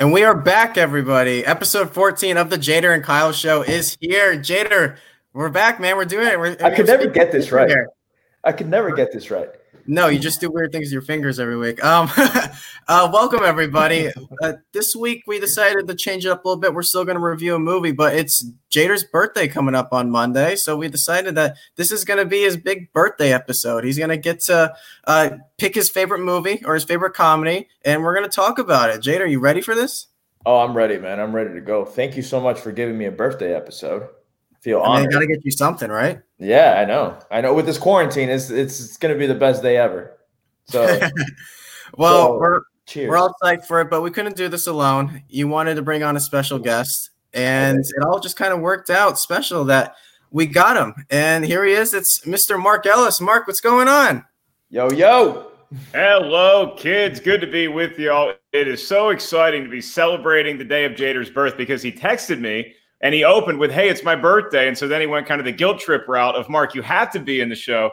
And we are back, everybody. Episode 14 of the Jader and Kyle show is here. Jader, we're back, man. We're doing it. We're, I could never get this right. Here. I could never get this right. No, you just do weird things with your fingers every week. Um, uh, welcome everybody. Uh, this week we decided to change it up a little bit. We're still going to review a movie, but it's Jader's birthday coming up on Monday, so we decided that this is going to be his big birthday episode. He's going to get to uh, pick his favorite movie or his favorite comedy, and we're going to talk about it. Jader, are you ready for this? Oh, I'm ready, man. I'm ready to go. Thank you so much for giving me a birthday episode feel I mean, got to get you something, right? Yeah, I know. I know. With this quarantine, it's it's, it's going to be the best day ever. So, well, so, we're cheers. we're all psyched for it, but we couldn't do this alone. You wanted to bring on a special guest, and it all just kind of worked out special that we got him, and here he is. It's Mr. Mark Ellis. Mark, what's going on? Yo, yo. Hello, kids. Good to be with y'all. It is so exciting to be celebrating the day of Jader's birth because he texted me and he opened with, Hey, it's my birthday. And so then he went kind of the guilt trip route of Mark, you have to be in the show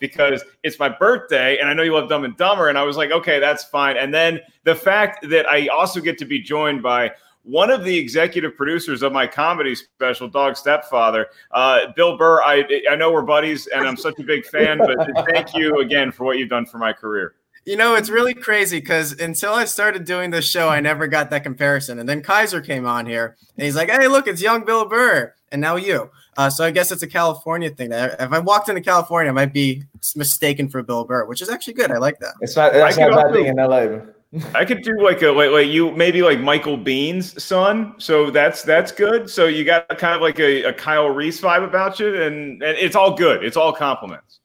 because it's my birthday and I know you love Dumb and Dumber. And I was like, okay, that's fine. And then the fact that I also get to be joined by one of the executive producers of my comedy special, Dog Stepfather, uh, Bill Burr. I I know we're buddies and I'm such a big fan, but thank you again for what you've done for my career. You know, it's really crazy because until I started doing this show, I never got that comparison. And then Kaiser came on here and he's like, hey, look, it's young Bill Burr. And now you. Uh, so I guess it's a California thing. If I walked into California, I might be mistaken for Bill Burr, which is actually good. I like that. It's not, that's not bad thing in LA. I could do like a like, like you maybe like Michael Biehn's son, so that's that's good. So you got kind of like a, a Kyle Reese vibe about you, and and it's all good. It's all compliments.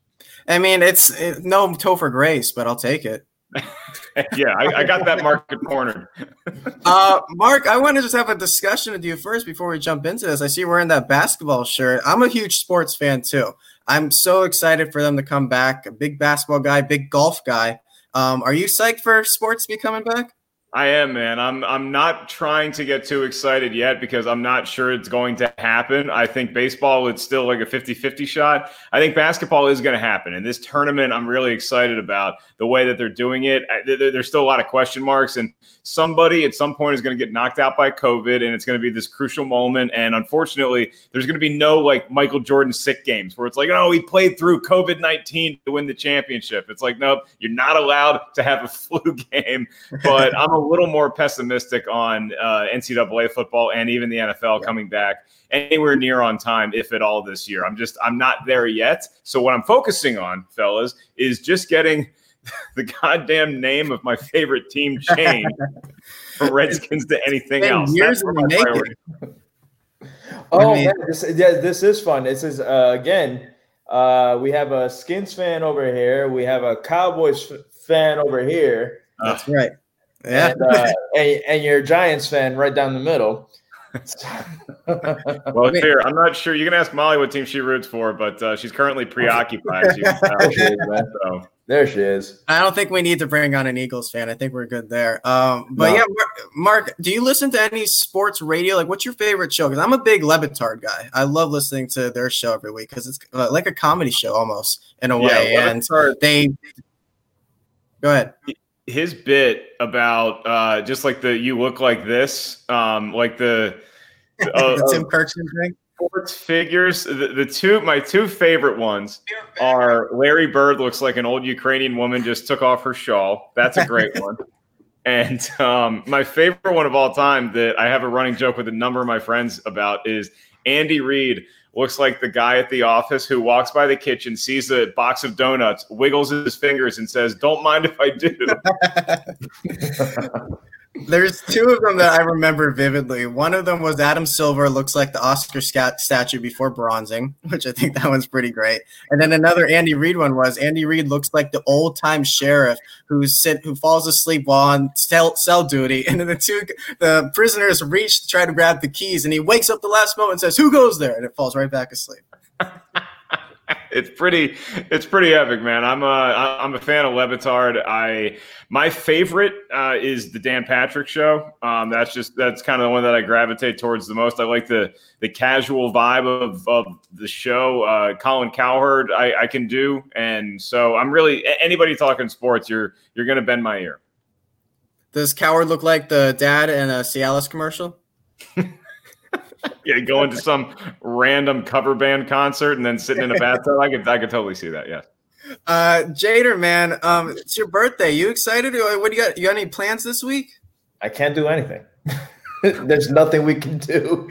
I mean, it's it, no Topher Grace, but I'll take it. yeah, I, I, got that market cornered. uh, Mark, I want to just have a discussion with you first before we jump into this. I see we're in that basketball shirt. I'm a huge sports fan too. I'm so excited for them to come back. A big basketball guy, big golf guy. Um, are you psyched for sports to be coming back? I am, man. I'm I'm not trying to get too excited yet because I'm not sure it's going to happen. I think baseball is still like a 50-50 shot. I think basketball is going to happen. And this tournament I'm really excited about the way that they're doing it. There's still a lot of question marks and somebody at some point is going to get knocked out by COVID and it's going to be this crucial moment and unfortunately there's going to be no like Michael Jordan sick games where it's like, "Oh, he played through COVID-19 to win the championship." It's like, "Nope, you're not allowed to have a flu game." But I'm a little more pessimistic on uh, NCAA football and even the NFL yeah. coming back anywhere near on time, if at all, this year. I'm just I'm not there yet. So what I'm focusing on, fellas, is just getting the goddamn name of my favorite team changed from Redskins to anything else. Years That's my priority. Oh I mean, man, this, yeah, this is fun. This is uh, again. Uh, we have a Skins fan over here. We have a Cowboys f- fan over here. That's right. Yeah, and, uh, and, and you're a Giants fan right down the middle. well, here I'm not sure. You can ask Molly what team she roots for, but uh, she's currently preoccupied. so. There she is. I don't think we need to bring on an Eagles fan. I think we're good there. Um, but no. yeah, Mark, Mark, do you listen to any sports radio? Like, what's your favorite show? Because I'm a big Le Batard guy. I love listening to their show every week because it's uh, like a comedy show almost in a way. Yeah, and they go ahead his bit about uh, just like the you look like this, um, like the uh, Tim Kirkson thing. Sports figures. The, the, two my two favorite ones are Larry Bird looks like an old Ukrainian woman just took off her shawl. That's a great one. And um, my favorite one of all time that I have a running joke with a number of my friends about is Andy Reid looks like the guy at the office who walks by the kitchen, sees a box of donuts, wiggles his fingers, and says, Don't mind if I do. There's two of them that I remember vividly. One of them was Adam Silver looks like the Oscar scat- statue before bronzing, which I think that one's pretty great. And then another Andy Reid one was Andy Reid looks like the old time sheriff who sit who falls asleep while on cell, cell duty, and then the two the prisoners reach to try to grab the keys, and he wakes up the last moment and says, "Who goes there?" and it falls right back asleep. It's pretty it's pretty epic man. I'm a i'm a fan of Le Batard. I my favorite uh, is the dan patrick show. Um, that's just that's kind of the one that i gravitate towards the most. I like the the casual vibe of, of the show. Uh, colin cowherd I, I can do. And so i'm really anybody talking sports you're you're gonna bend my ear. Does Cowherd look like the dad in a Cialis commercial? yeah, going to some random cover band concert and then sitting in a bathtub. I could I could totally see that. Yeah. Uh, Jader, man, um, it's your birthday. You excited? What do you got? You got any plans this week? I can't do anything. There's nothing we can do.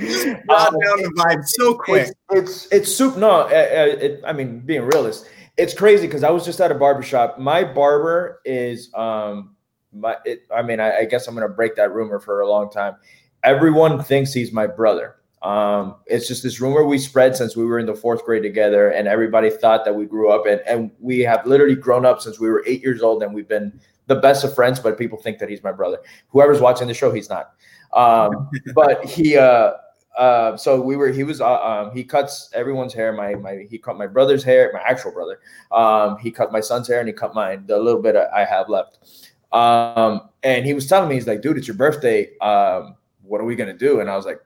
Uh, down the vibe so quick. It's it's, it's soup. No, uh, it, I mean being realist, it's crazy because I was just at a barbershop. My barber is um my. It, I mean, I, I guess I'm gonna break that rumor for a long time. Everyone thinks he's my brother. Um, it's just this rumor we spread since we were in the fourth grade together, and everybody thought that we grew up, and, and we have literally grown up since we were eight years old, and we've been the best of friends. But people think that he's my brother. Whoever's watching the show, he's not. Um, but he, uh, uh, so we were. He was. Uh, um, he cuts everyone's hair. My my. He cut my brother's hair. My actual brother. Um, he cut my son's hair, and he cut mine. The little bit I have left. Um, and he was telling me, he's like, dude, it's your birthday. Um, what are we gonna do? And I was like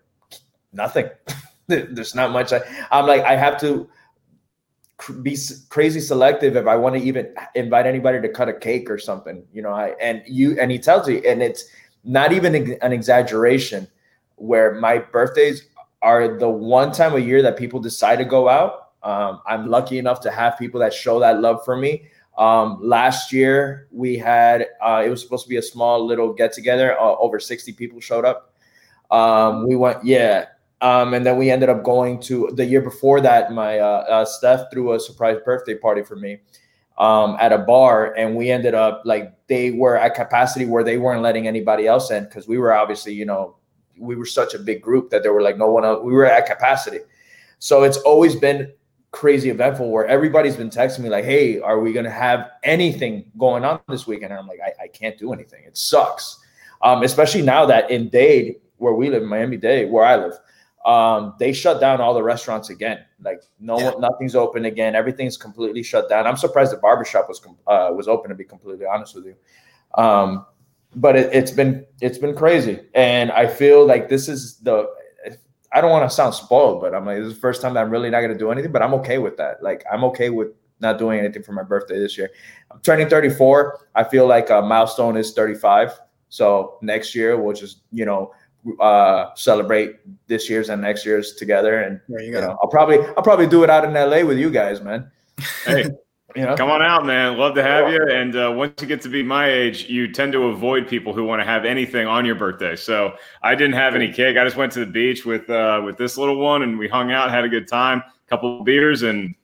nothing. There's not much. I, I'm like, I have to be crazy selective if I want to even invite anybody to cut a cake or something, you know. I and you and he tells you, and it's not even an exaggeration. Where my birthdays are the one time a year that people decide to go out. Um, I'm lucky enough to have people that show that love for me. Um, last year we had uh, it was supposed to be a small little get together. Uh, over 60 people showed up. Um, we went, yeah, um, and then we ended up going to the year before that. My uh, uh, Steph threw a surprise birthday party for me um, at a bar, and we ended up like they were at capacity where they weren't letting anybody else in because we were obviously, you know, we were such a big group that there were like no one else. We were at capacity, so it's always been crazy eventful where everybody's been texting me like, "Hey, are we gonna have anything going on this weekend?" And I'm like, "I, I can't do anything. It sucks." Um, especially now that in Dade, where we live, Miami Dade, where I live um, they shut down all the restaurants again. Like no, yeah. nothing's open again. Everything's completely shut down. I'm surprised the barbershop was uh, was open. To be completely honest with you, um, but it, it's been it's been crazy, and I feel like this is the. I don't want to sound spoiled, but I'm like this is the first time that I'm really not going to do anything. But I'm okay with that. Like I'm okay with not doing anything for my birthday this year. I'm turning 34. I feel like a milestone is 35. So next year we'll just you know uh, celebrate this year's and next year's together. And you, you, know, I'll probably I'll probably do it out in LA with you guys, man. Hey, you know? come on out, man. Love to have you. And uh, once you get to be my age, you tend to avoid people who want to have anything on your birthday. So I didn't have any cake. I just went to the beach with uh, with this little one, and we hung out, had a good time, a couple of beers, and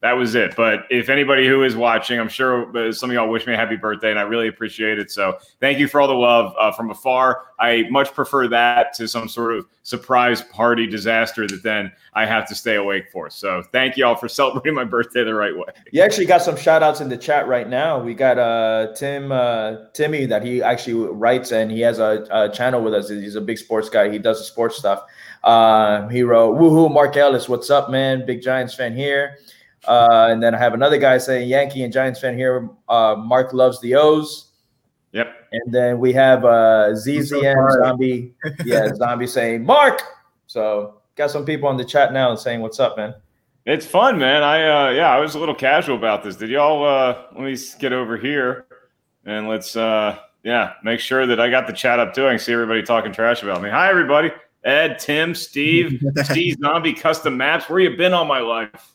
that was it. But if anybody who is watching, I'm sure some of y'all wish me a happy birthday, and I really appreciate it. So thank you for all the love uh, from afar. I much prefer that to some sort of surprise party disaster that then I have to stay awake for. So thank you all for celebrating my birthday the right way. You actually got some shout outs in the chat right now. We got uh, Tim uh, Timmy that he actually writes and he has a, a, channel with us. He's a big sports guy. He does the sports stuff. Uh, he wrote, "Woohoo, Mark Ellis, what's up, man? Big Giants fan here." Uh, and then I have another guy saying Yankee and Giants fan here. Uh, Mark loves the O's. Yep. And then we have uh, ZZN Zombie. yeah, Zombie saying Mark. So got some people on the chat now saying what's up, man. It's fun, man. I uh, yeah, I was a little casual about this. Did y'all uh, let me get over here and let's uh, yeah make sure that I got the chat up too. I can see everybody talking trash about me. Hi, everybody. Ed, Tim, Steve, Steve Zombie Custom Maps. Where you been all my life?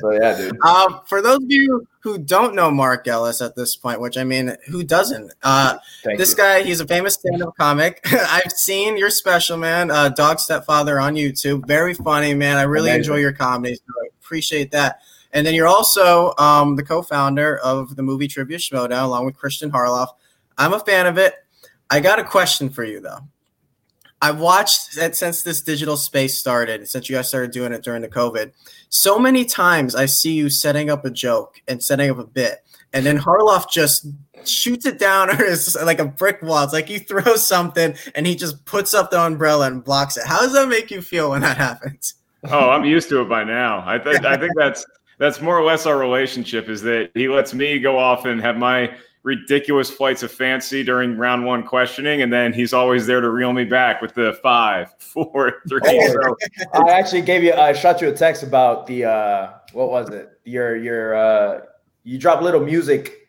So yeah, dude. Um, for those of you who don't know Mark Ellis at this point, which I mean, who doesn't? Uh, this you. guy, he's a famous stand-up comic. I've seen your special, man, uh, Dog Stepfather on YouTube. Very funny, man. I really Amazing. enjoy your comedy. So I appreciate that. And then you're also um, the co-founder of the movie Trivia Schmoedown, along with Christian Harloff. I'm a fan of it. I got a question for you though. I've watched it since this digital space started, since you guys started doing it during the COVID. So many times I see you setting up a joke and setting up a bit, and then Harloff just shoots it down or is like a brick wall. It's like you throw something and he just puts up the umbrella and blocks it. How does that make you feel when that happens? Oh, I'm used to it by now. I think I think that's that's more or less our relationship is that he lets me go off and have my ridiculous flights of fancy during round one questioning, and then he's always there to reel me back with the five, four, three. So. I actually gave you, I shot you a text about the, uh, what was it? Your, your, uh, you dropped little music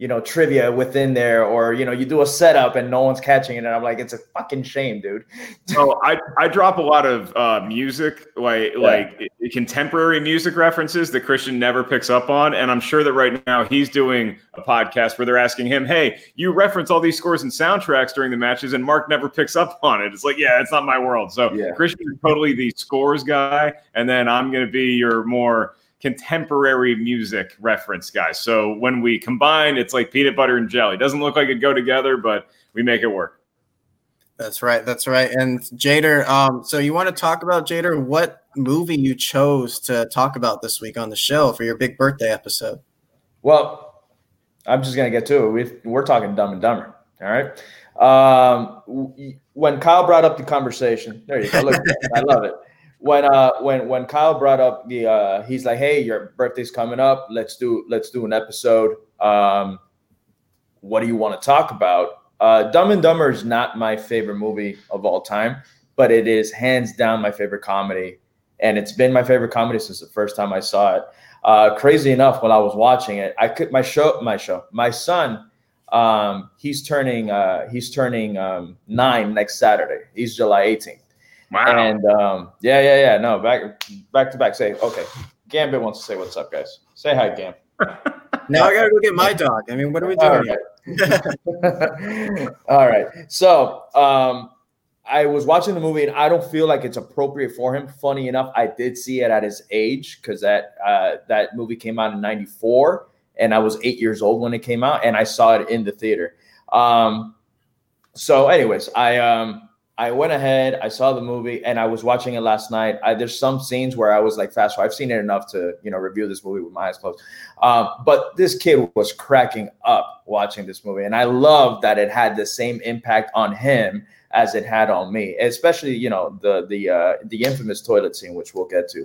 you know, trivia within there, or you know, you do a setup and no one's catching it, and I'm like, it's a fucking shame, dude. oh, I I drop a lot of uh, music, like yeah. like contemporary music references that Christian never picks up on, and I'm sure that right now he's doing a podcast where they're asking him, "Hey, you reference all these scores and soundtracks during the matches, and Mark never picks up on it." It's like, yeah, it's not my world. So yeah. Christian is totally the scores guy, and then I'm going to be your more contemporary music reference guys. So when we combine, it's like peanut butter and jelly. Doesn't look like it go together, but we make it work. That's right. That's right. And Jader, um, so you want to talk about Jader? What movie you chose to talk about this week on the show for your big birthday episode? Well, I'm just gonna get to it. we we're talking Dumb and Dumber. All right. Um, when Kyle brought up the conversation, there you go. Look, I love it when uh when when Kyle brought up the uh he's like, hey, your birthday's coming up. Let's do let's do an episode. Um, what do you want to talk about? Uh, Dumb and Dumber is not my favorite movie of all time, but it is hands down my favorite comedy, and it's been my favorite comedy since the first time I saw it. Uh, crazy enough, when I was watching it, I could my show my show my son. Um, he's turning uh, he's turning um, nine next Saturday. He's July 18th. Wow. And um, yeah, yeah, yeah. No, back back to back. Say okay. Gambit wants to say what's up, guys. Say hi, Gam. now I gotta go get my dog. I mean, what are we doing All right. All right. So um, I was watching the movie and I don't feel like it's appropriate for him. Funny enough, I did see it at his age because that uh, that movie came out in '94 and I was eight years old when it came out and I saw it in the theater. Um, so, anyways, I um, I went ahead, I saw the movie, and I was watching it last night. I, there's some scenes where I was like, fast. I've seen it enough to you know review this movie with my eyes closed. Um, but this kid was cracking up watching this movie, and I love that it had the same impact on him as it had on me, especially you know the the uh, the infamous toilet scene, which we'll get to.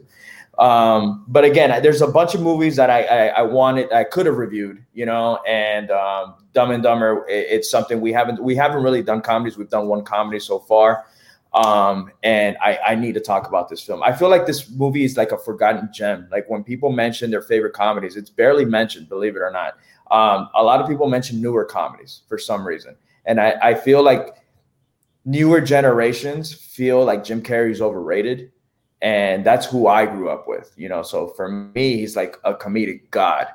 Um, but again, there's a bunch of movies that I, I, I wanted, I could have reviewed, you know, and um, Dumb and Dumber, it, it's something we haven't, we haven't really done comedies. We've done one comedy so far. Um, and I, I need to talk about this film. I feel like this movie is like a forgotten gem. Like when people mention their favorite comedies, it's barely mentioned, believe it or not. Um, a lot of people mention newer comedies for some reason. And I, I feel like newer generations feel like Jim Carrey is overrated and that's who I grew up with, you know. So for me, he's like a comedic god.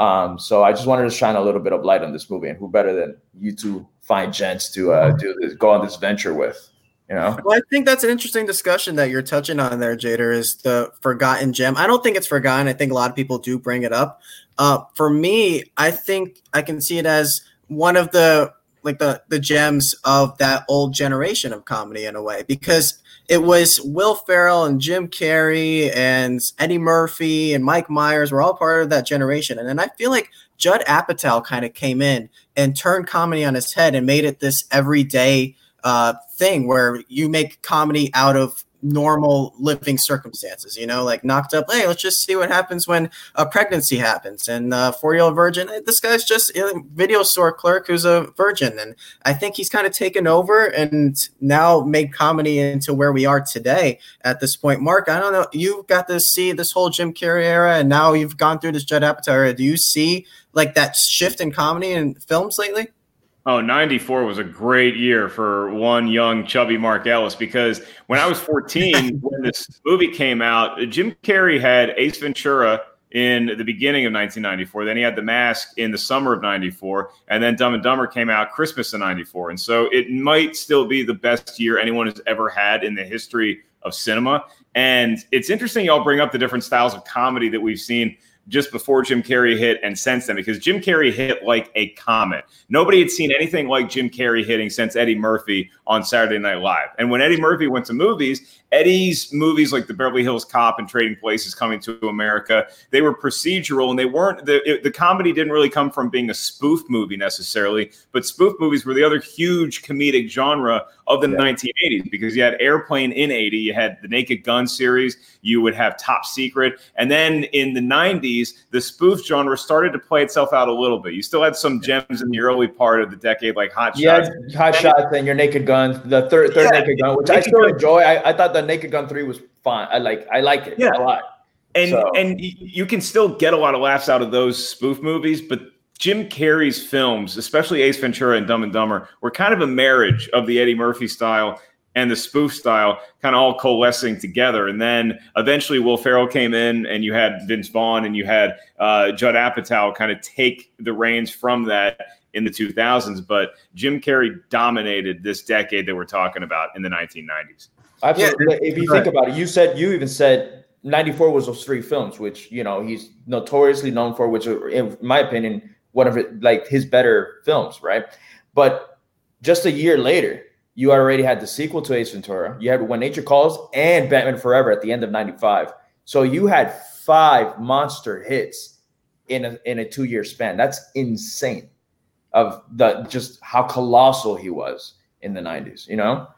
Um, so I just wanted to shine a little bit of light on this movie, and who better than you two fine gents to uh, do this, go on this venture with, you know? Well, I think that's an interesting discussion that you're touching on there, Jader. Is the forgotten gem? I don't think it's forgotten. I think a lot of people do bring it up. Uh, for me, I think I can see it as one of the like the the gems of that old generation of comedy in a way because it was Will Ferrell and Jim Carrey and Eddie Murphy and Mike Myers were all part of that generation. And then I feel like Judd Apatow kind of came in and turned comedy on its head and made it this everyday uh, thing where you make comedy out of normal living circumstances, you know, like knocked up. Hey, let's just see what happens when a pregnancy happens. And uh, a four year old virgin, uh, this guy's just a video store clerk who's a virgin. And I think he's kind of taken over and now made comedy into where we are today at this point. Mark, I don't know. You've got to see this whole Jim Carrey era and now you've gone through this Judd Apatow era. Do you see like that shift in comedy and films lately? Oh, 94 was a great year for one young, chubby Mark Ellis because when I was 14, when this movie came out, Jim Carrey had Ace Ventura in the beginning of 1994. Then he had The Mask in the summer of 94. And then Dumb and Dumber came out Christmas of 94. And so it might still be the best year anyone has ever had in the history of cinema. And it's interesting y'all bring up the different styles of comedy that we've seen just before Jim Carrey hit and since then because Jim Carrey hit like a comet. Nobody had seen anything like Jim Carrey hitting since Eddie Murphy on Saturday Night Live. And when Eddie Murphy went to movies, Eddie's movies like the Beverly Hills Cop and Trading Places Coming to America, they were procedural and they weren't the it, the comedy didn't really come from being a spoof movie necessarily, but spoof movies were the other huge comedic genre of the yeah. 1980s because you had Airplane in 80, you had the Naked Gun series, you would have Top Secret, and then in the 90s, the spoof genre started to play itself out a little bit. You still had some gems in the early part of the decade like Hot Shots. Yeah, Hot Shots and Your Naked Gun, the third third yeah. Naked Gun, which Naked I still Gun. enjoy. I, I thought the Naked Gun three was fun. I like I like it yeah. a lot. And so. and you can still get a lot of laughs out of those spoof movies, but Jim Carrey's films, especially Ace Ventura and Dumb and Dumber, were kind of a marriage of the Eddie Murphy style and the spoof style kind of all coalescing together. And then eventually Will Ferrell came in and you had Vince Vaughn and you had uh, Judd Apatow kind of take the reins from that in the 2000s. But Jim Carrey dominated this decade that we're talking about in the 1990s. Absolutely. Yeah, if you think about it, you said, you even said 94 was those three films, which, you know, he's notoriously known for, which in my opinion, one of it, like his better films, right? But just a year later, you already had the sequel to Ace Ventura. You had When Nature Calls and Batman Forever at the end of 95. So you had five monster hits in a, in a two year span. That's insane of the just how colossal he was in the 90s, you know?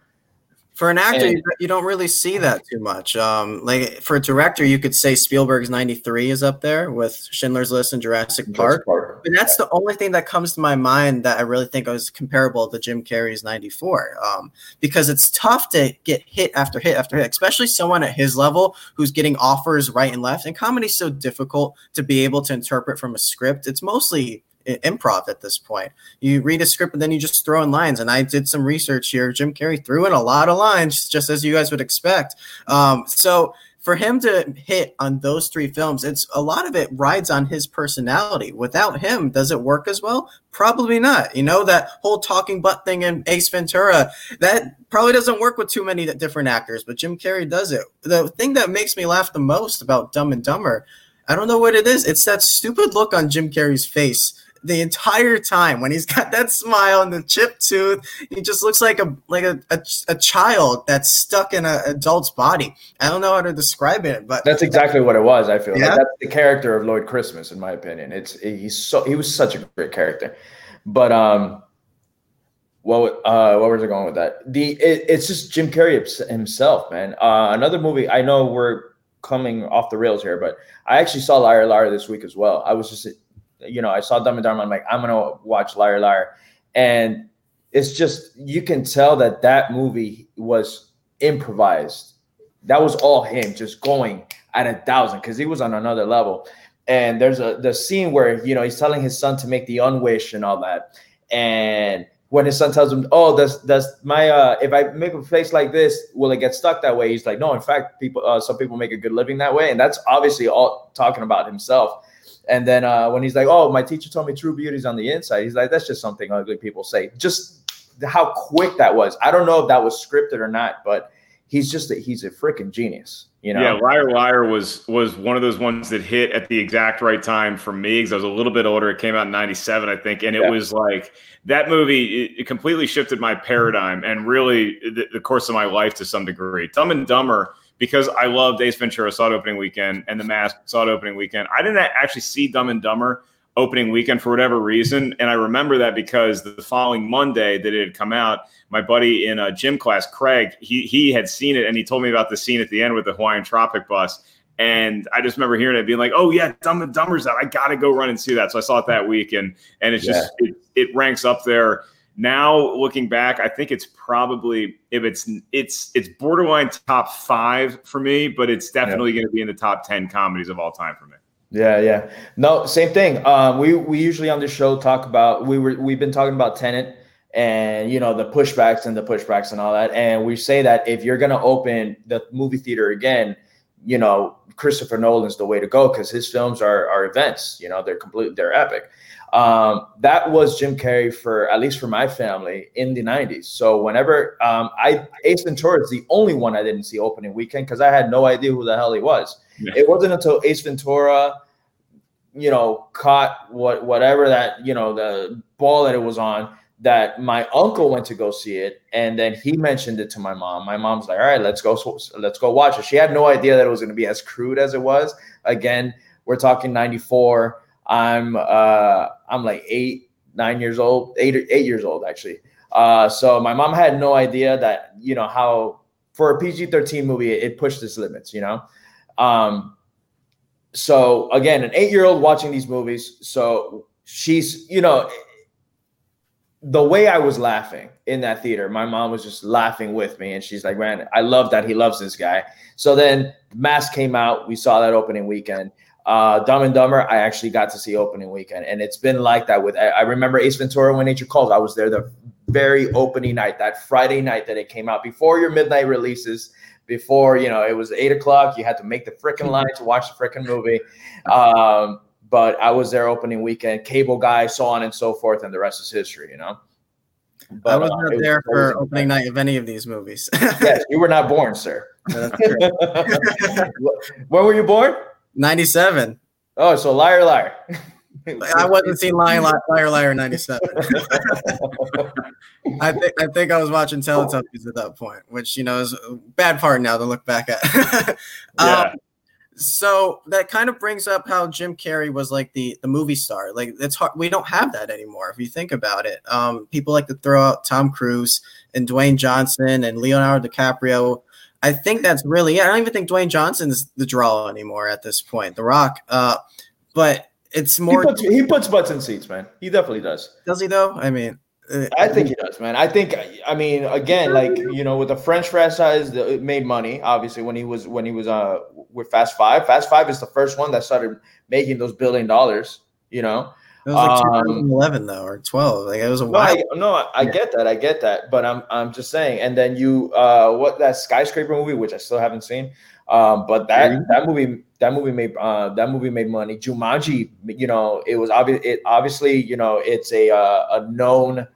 For an actor, and, you don't really see that too much. Um, like for a director, you could say Spielberg's '93 is up there with Schindler's List and Jurassic Park. Park. But that's the only thing that comes to my mind that I really think was comparable to Jim Carrey's '94. Um, because it's tough to get hit after hit after hit, especially someone at his level who's getting offers right and left. And comedy's so difficult to be able to interpret from a script. It's mostly improv at this point. You read a script and then you just throw in lines. And I did some research here. Jim Carrey threw in a lot of lines, just as you guys would expect. Um, so for him to hit on those three films, it's a lot of it rides on his personality. Without him, does it work as well? Probably not. You know, that whole talking butt thing in Ace Ventura, that probably doesn't work with too many different actors, but Jim Carrey does it. The thing that makes me laugh the most about Dumb and Dumber, I don't know what it is. It's that stupid look on Jim Carrey's face the entire time. When he's got that smile and the chipped tooth he just looks like a like a, a, a child that's stuck in an adult's body. I don't know how to describe it but that's exactly what it was i feel. Yeah? like that's the character of lloyd christmas in my opinion. It's he's so he was such a great character. But um what uh what was i going with that? The it, it's just jim carrey himself man. Uh another movie i know we're coming off the rails here but i actually saw liar liar this week as well. I was just you know, I saw Dumb and Dumber. I'm like, I'm gonna watch Liar Liar, and it's just you can tell that that movie was improvised. That was all him, just going at a thousand because he was on another level. And there's a the scene where you know he's telling his son to make the unwish and all that, and when his son tells him, "Oh, does does my uh, if I make a face like this, will it get stuck that way?" He's like, "No, in fact, people uh, some people make a good living that way," and that's obviously all talking about himself. And then uh, when he's like, "Oh, my teacher told me true beauty's on the inside," he's like, "That's just something ugly people say." Just how quick that was. I don't know if that was scripted or not, but he's just a, he's a freaking genius. You know? Yeah, Liar Liar was was one of those ones that hit at the exact right time for me because I was a little bit older. It came out in '97, I think, and it yeah. was like that movie. It, it, completely shifted my paradigm and really the, the course of my life to some degree. Dumb and Dumber because I loved Ace Ventura saw it opening weekend and The Mask saw it opening weekend. I didn't actually see Dumb and Dumber opening weekend for whatever reason, and I remember that because the following Monday that it had come out, my buddy in a gym class, Craig, he he had seen it and he told me about the scene at the end with the Hawaiian Tropic bus. And I just remember hearing it, being like, "Oh yeah, Dumb and Dumber's out. I got to go run and see that." So I saw it that week, and and it's just it, it ranks up there now looking back, I think it's probably if it's it's it's borderline top five for me, but it's definitely yeah. going to be in the top ten comedies of all time for me. Yeah, yeah. No, same thing. Um, we we usually on the show talk about we were we've been talking about Tenet and you know the pushbacks and the pushbacks and all that, and we say that if you're gonna open the movie theater again, you know Christopher Nolan's the way to go because his films are are events. You know they're completely they're epic. Um, that was Jim Carrey for at least for my family in the 90s. So whenever um, I Ace Ventura is the only one I didn't see opening weekend because I had no idea who the hell he was. Yeah. It wasn't until Ace Ventura, you know, caught what whatever that you know the ball that it was on that my uncle went to go see it and then he mentioned it to my mom my mom's like all right let's go let's go watch it she had no idea that it was going to be as crude as it was again we're talking 94 I'm uh, I'm like eight, nine years old, eight eight years old actually. Uh, so my mom had no idea that you know how for a PG-13 movie it, pushed its limits, you know. Um, so again, an eight-year-old watching these movies, so she's you know the way I was laughing in that theater, my mom was just laughing with me, and she's like, "Man, I love that he loves this guy." So then, Mask came out. We saw that opening weekend. Uh, Dumb and Dumber, I actually got to see opening weekend, and it's been like that. With I, I remember Ace Ventura: When Nature Calls. I was there the very opening night, that Friday night that it came out before your midnight releases. Before you know, it was eight o'clock. You had to make the freaking line to watch the freaking movie. Um, but I was there opening weekend. Cable guy, so on and so forth, and the rest is history. You know. But, I wasn't uh, there was for opening night of any of these movies. yes, you were not born, sir. Where were you born? 97. Oh, so liar, liar. I wasn't seeing Liar, Liar, Liar, 97. I think I think I was watching Teletubbies at that point, which you know is a bad part now to look back at. yeah. Um, so that kind of brings up how Jim Carrey was like the the movie star. Like it's hard we don't have that anymore if you think about it. Um, people like to throw out Tom Cruise and Dwayne Johnson and Leonardo DiCaprio I think that's really. it. I don't even think Dwayne Johnson's the draw anymore at this point. The Rock, uh, but it's more. He puts, he puts butts in seats, man. He definitely does. Does he though? I mean. Uh, I think he does, man. I think, I mean, again, like you know, with the French franchise, it made money. Obviously, when he was when he was uh with Fast Five, Fast Five is the first one that started making those billion dollars. You know, it was like um, 2011 though, or 12. Like it was a no, while. I, no, I, I get that, I get that, but I'm I'm just saying. And then you, uh, what that skyscraper movie, which I still haven't seen, um, but that mm-hmm. that movie that movie made uh, that movie made money. Jumanji, you know, it was obvious. It obviously, you know, it's a uh, a known.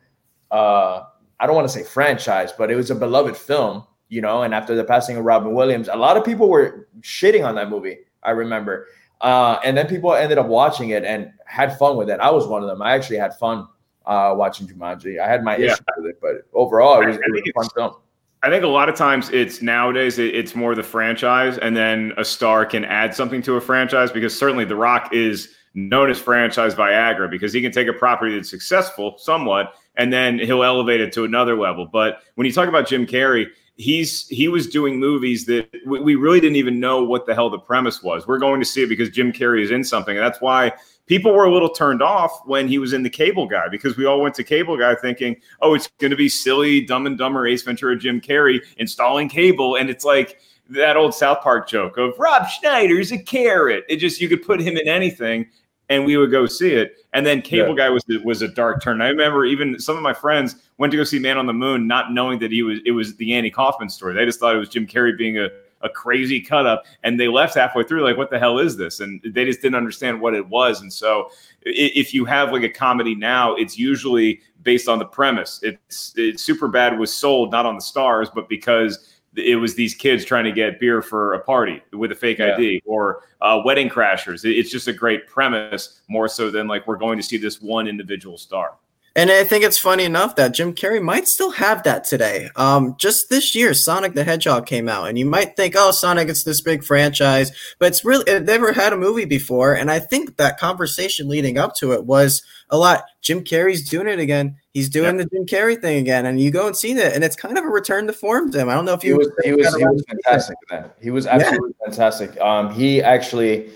Uh, I don't want to say franchise, but it was a beloved film, you know. And after the passing of Robin Williams, a lot of people were shitting on that movie. I remember, uh, and then people ended up watching it and had fun with it. I was one of them. I actually had fun uh, watching Jumanji. I had my yeah. issues with it, but overall, it was, it was a fun film. I think a lot of times it's nowadays it's more the franchise, and then a star can add something to a franchise because certainly The Rock is known as franchise Viagra because he can take a property that's successful somewhat and then he'll elevate it to another level. But when you talk about Jim Carrey, he's he was doing movies that we, really didn't even know what the hell the premise was. We're going to see it because Jim Carrey is in something, and that's why people were a little turned off when he was in the Cable Guy because we all went to Cable Guy thinking, oh, it's going to be silly, Dumb and Dumber, Ace Ventura, Jim Carrey installing cable, and it's like that old South Park joke of Rob Schneider's a carrot. It just you could put him in anything, and we would go see it. And then Cable yeah. Guy was was a dark turn. I remember even some of my friends went to go see Man on the Moon, not knowing that he was it was the Andy Kaufman story. They just thought it was Jim Carrey being a a crazy cut up and they left halfway through like what the hell is this and they just didn't understand what it was and so if you have like a comedy now it's usually based on the premise it's, it's super bad was sold not on the stars but because it was these kids trying to get beer for a party with a fake yeah. ID or uh, wedding crashers. It's just a great premise more so than like we're going to see this one individual star. And I think it's funny enough that Jim Carrey might still have that today. Um, just this year, Sonic the Hedgehog came out, and you might think, "Oh, Sonic, it's this big franchise," but it's really it never had a movie before. And I think that conversation leading up to it was a lot. Jim Carrey's doing it again. He's doing the Jim Carrey thing again, and you go and see it, and it's kind of a return to form to him. I don't know if you he was he was, he was fantastic. That he was absolutely yeah. fantastic. Um, he actually,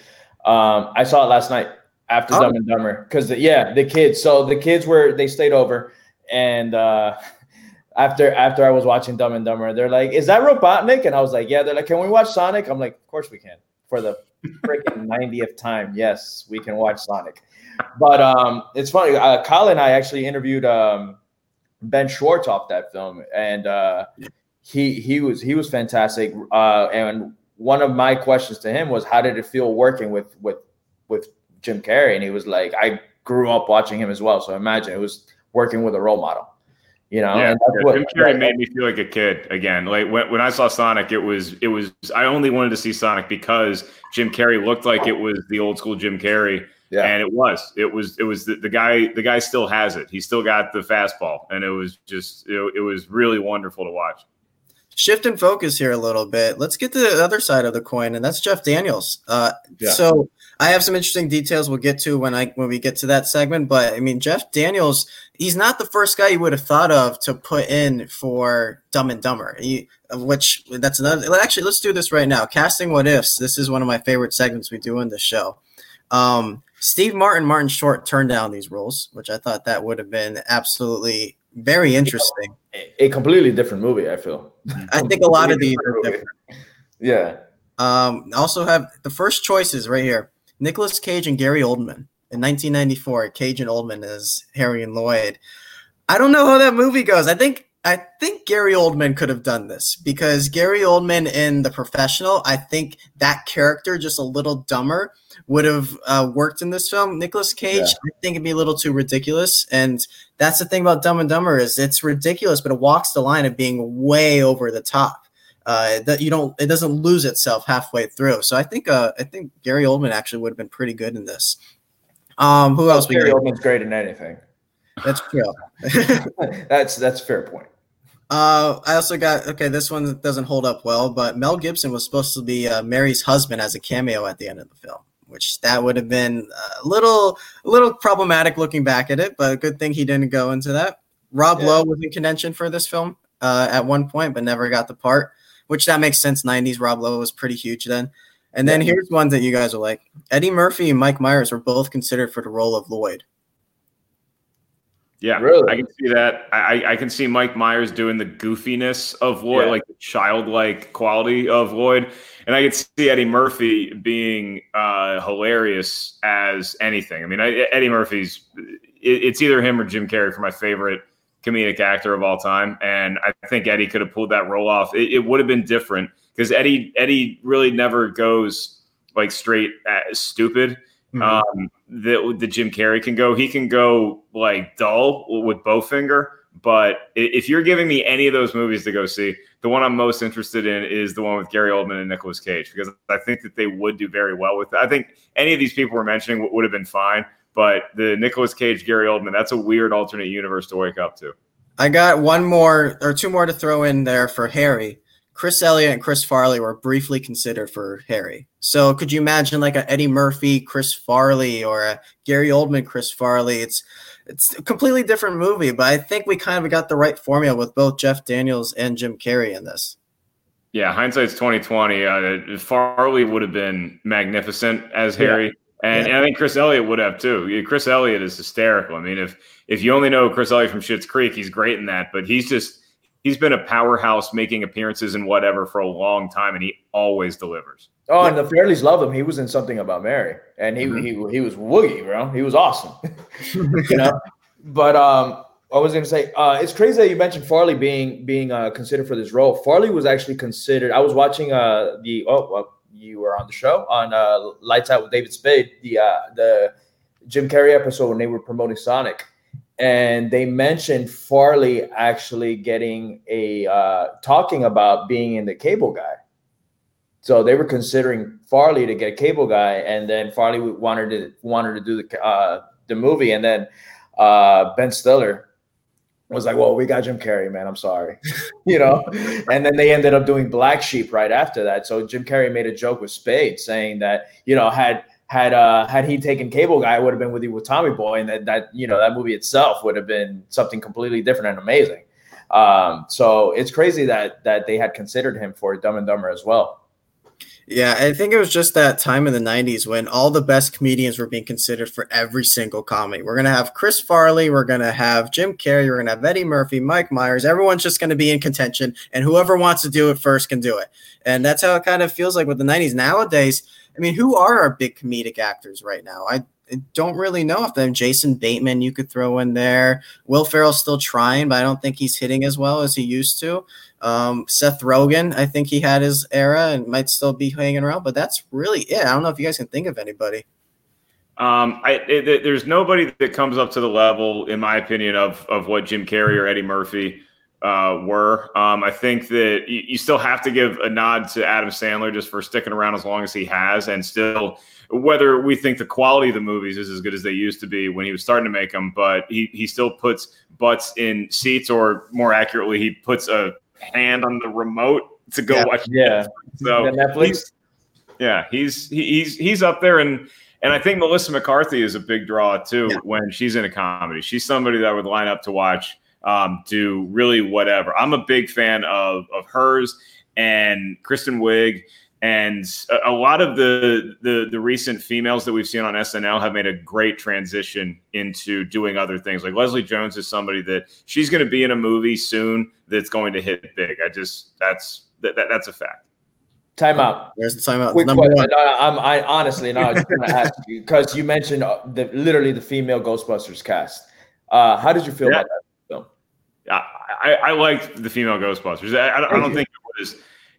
um, I saw it last night after oh. Dumb and Dumber because yeah, the kids. So the kids were they stayed over, and uh, after after I was watching Dumb and Dumber, they're like, "Is that Robotnik?" And I was like, "Yeah." They're like, "Can we watch Sonic?" I'm like, "Of course we can." For the freaking 90th time, yes, we can watch Sonic. But um, it's funny. Uh, Kyle and I actually interviewed um, Ben Schwartz off that film, and uh, he he was he was fantastic. Uh, and one of my questions to him was, "How did it feel working with with with Jim Carrey, and he was like, I grew up watching him as well. So imagine it was working with a role model. You know, yeah. What, Jim Carrey made me feel like a kid again. Like when, when I saw Sonic, it was it was I only wanted to see Sonic because Jim Carrey looked like it was the old school Jim Carrey. Yeah. And it was, it was, it was the, the guy, the guy still has it. He still got the fastball and it was just, it, it was really wonderful to watch shift and focus here a little bit. Let's get to the other side of the coin, and that's Jeff Daniels. Uh, yeah. So I have some interesting details we'll get to when I when we get to that segment. But I mean, Jeff Daniels, he's not the first guy you would have thought of to put in for Dumb and Dumber. He, which that's another. Actually, let's do this right now. Casting what ifs. This is one of my favorite segments we do in the show. Um, Steve Martin, Martin Short turned down these roles, which I thought that would have been absolutely very interesting. A completely different movie, I feel. I think a lot of these are different. Yeah. Um, also have the first choices right here. Nicolas Cage and Gary Oldman in 1994. Cage and Oldman as Harry and Lloyd. I don't know how that movie goes. I think I think Gary Oldman could have done this because Gary Oldman in The Professional, I think that character just a little dumber would have uh, worked in this film. Nicolas Cage, yeah. I think it'd be a little too ridiculous, and that's the thing about Dumb and Dumber is it's ridiculous, but it walks the line of being way over the top. Uh, that you don't, it doesn't lose itself halfway through. So I think, uh, I think Gary Oldman actually would have been pretty good in this. Um, who well, else? Gary Oldman's great in anything. That's true. that's that's fair point. Uh, I also got okay. This one doesn't hold up well, but Mel Gibson was supposed to be uh, Mary's husband as a cameo at the end of the film, which that would have been a little, a little problematic looking back at it. But a good thing he didn't go into that. Rob yeah. Lowe was in contention for this film uh, at one point, but never got the part, which that makes sense. '90s Rob Lowe was pretty huge then. And then yeah. here's one that you guys are like: Eddie Murphy and Mike Myers were both considered for the role of Lloyd. Yeah, really? I can see that. I, I can see Mike Myers doing the goofiness of Lloyd, yeah. like the childlike quality of Lloyd, and I can see Eddie Murphy being uh, hilarious as anything. I mean, I, Eddie Murphy's it, it's either him or Jim Carrey for my favorite comedic actor of all time, and I think Eddie could have pulled that role off. It, it would have been different because Eddie Eddie really never goes like straight stupid Mm-hmm. Um, that the Jim Carrey can go. He can go like dull with Bowfinger. But if you're giving me any of those movies to go see, the one I'm most interested in is the one with Gary Oldman and Nicolas Cage because I think that they would do very well with it. I think any of these people we're mentioning would have been fine, but the Nicolas Cage, Gary Oldman, that's a weird alternate universe to wake up to. I got one more or two more to throw in there for Harry. Chris Elliott and Chris Farley were briefly considered for Harry. So could you imagine like a Eddie Murphy, Chris Farley, or a Gary Oldman, Chris Farley? It's it's a completely different movie, but I think we kind of got the right formula with both Jeff Daniels and Jim Carrey in this. Yeah, hindsight's twenty twenty. Uh, Farley would have been magnificent as Harry, yeah. And, yeah. and, I think Chris Elliott would have too. Chris Elliott is hysterical. I mean, if if you only know Chris Elliott from Schitt's Creek, he's great in that. But he's just he's been a powerhouse making appearances and whatever for a long time, and he always delivers. Oh, and the Farrellys love him. He was in something about Mary, and he mm-hmm. he he was woogie, bro. He was awesome, you know. But um, I was going to say, uh, it's crazy that you mentioned Farley being being uh, considered for this role. Farley was actually considered. I was watching uh the oh well, you were on the show on uh, Lights Out with David Spade, the uh, the Jim Carrey episode when they were promoting Sonic and they mentioned Farley actually getting a uh, talking about being in the cable guy. So they were considering Farley to get cable guy, and then Farley wanted to wanted to do the uh, the movie, and then uh, Ben Stiller was like, "Well, we got Jim Carrey, man. I'm sorry," you know. and then they ended up doing Black Sheep right after that. So Jim Carrey made a joke with Spade saying that you know had had uh had he taken cable guy, I would have been with you with Tommy Boy, and that that you know that movie itself would have been something completely different and amazing. Um, so it's crazy that that they had considered him for Dumb and Dumber as well. Yeah, I think it was just that time in the 90s when all the best comedians were being considered for every single comedy. We're going to have Chris Farley, we're going to have Jim Carrey, we're going to have Eddie Murphy, Mike Myers. Everyone's just going to be in contention, and whoever wants to do it first can do it. And that's how it kind of feels like with the 90s. Nowadays, I mean, who are our big comedic actors right now? I don't really know if them. Jason Bateman, you could throw in there. Will Ferrell's still trying, but I don't think he's hitting as well as he used to. Um, Seth Rogen, I think he had his era and might still be hanging around, but that's really it. I don't know if you guys can think of anybody. Um, I, it, there's nobody that comes up to the level, in my opinion, of of what Jim Carrey or Eddie Murphy uh, were. Um, I think that you, you, still have to give a nod to Adam Sandler just for sticking around as long as he has, and still, whether we think the quality of the movies is as good as they used to be when he was starting to make them, but he he still puts butts in seats, or more accurately, he puts a hand on the remote to go yeah. watch. Yeah, so Netflix. He's, yeah, he's he's he's up there and. And I think Melissa McCarthy is a big draw too yeah. when she's in a comedy. She's somebody that I would line up to watch um, do really whatever. I'm a big fan of of hers and Kristen Wiig. And a, a lot of the, the the recent females that we've seen on SNL have made a great transition into doing other things. Like Leslie Jones is somebody that she's going to be in a movie soon that's going to hit big. I just that's that, that that's a fact. Time out. Where's the timeout? Quick Number question. one. No, no, I'm I honestly no, I was going to ask you because you mentioned uh, the literally the female Ghostbusters cast. Uh, how did you feel Yeah. about that film? I, I, liked the female Ghostbusters. I, I don't think it was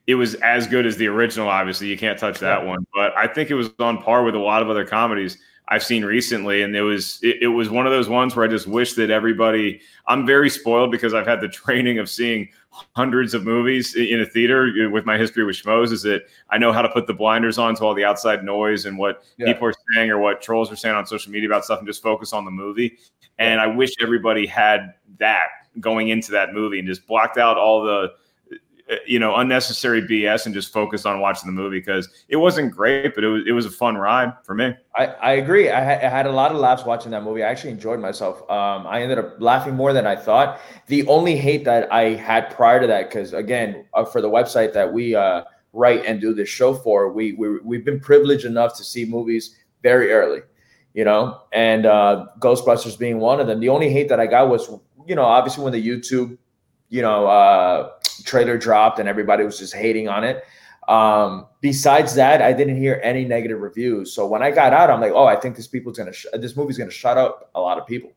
it was as good as the original. Obviously, you can't touch that one, but I think it was on par with a lot of other comedies I've seen recently. And it was it, it was one of those ones where I just wish that everybody. I'm very spoiled because I've had the training of seeing hundreds of movies in a theater with my history with schmoes. Is that I know how to put the blinders on to all the outside noise and what Yeah. people are saying or what trolls are saying on social media about stuff and just focus on the movie. And I wish everybody had that going into that movie and just blocked out all the uh, you know unnecessary BS and just focused on watching the movie because it wasn't great, but it was it was a fun ride for me. I, I agree. I, ha- I had a lot of laughs watching that movie. I actually enjoyed myself. Um, I ended up laughing more than I thought. The only hate that I had prior to that, because again, uh, for the website that we uh, write and do this show for, we, we we've been privileged enough to see movies very early, you know, and uh, Ghostbusters being one of them. The only hate that I got was, you know, obviously when the YouTube, you know, uh, trailer dropped and everybody was just hating on it. Um, besides that, I didn't hear any negative reviews. So when I got out, I'm like, oh, I think this people's gonna, sh- this movie's gonna shut up a lot of people.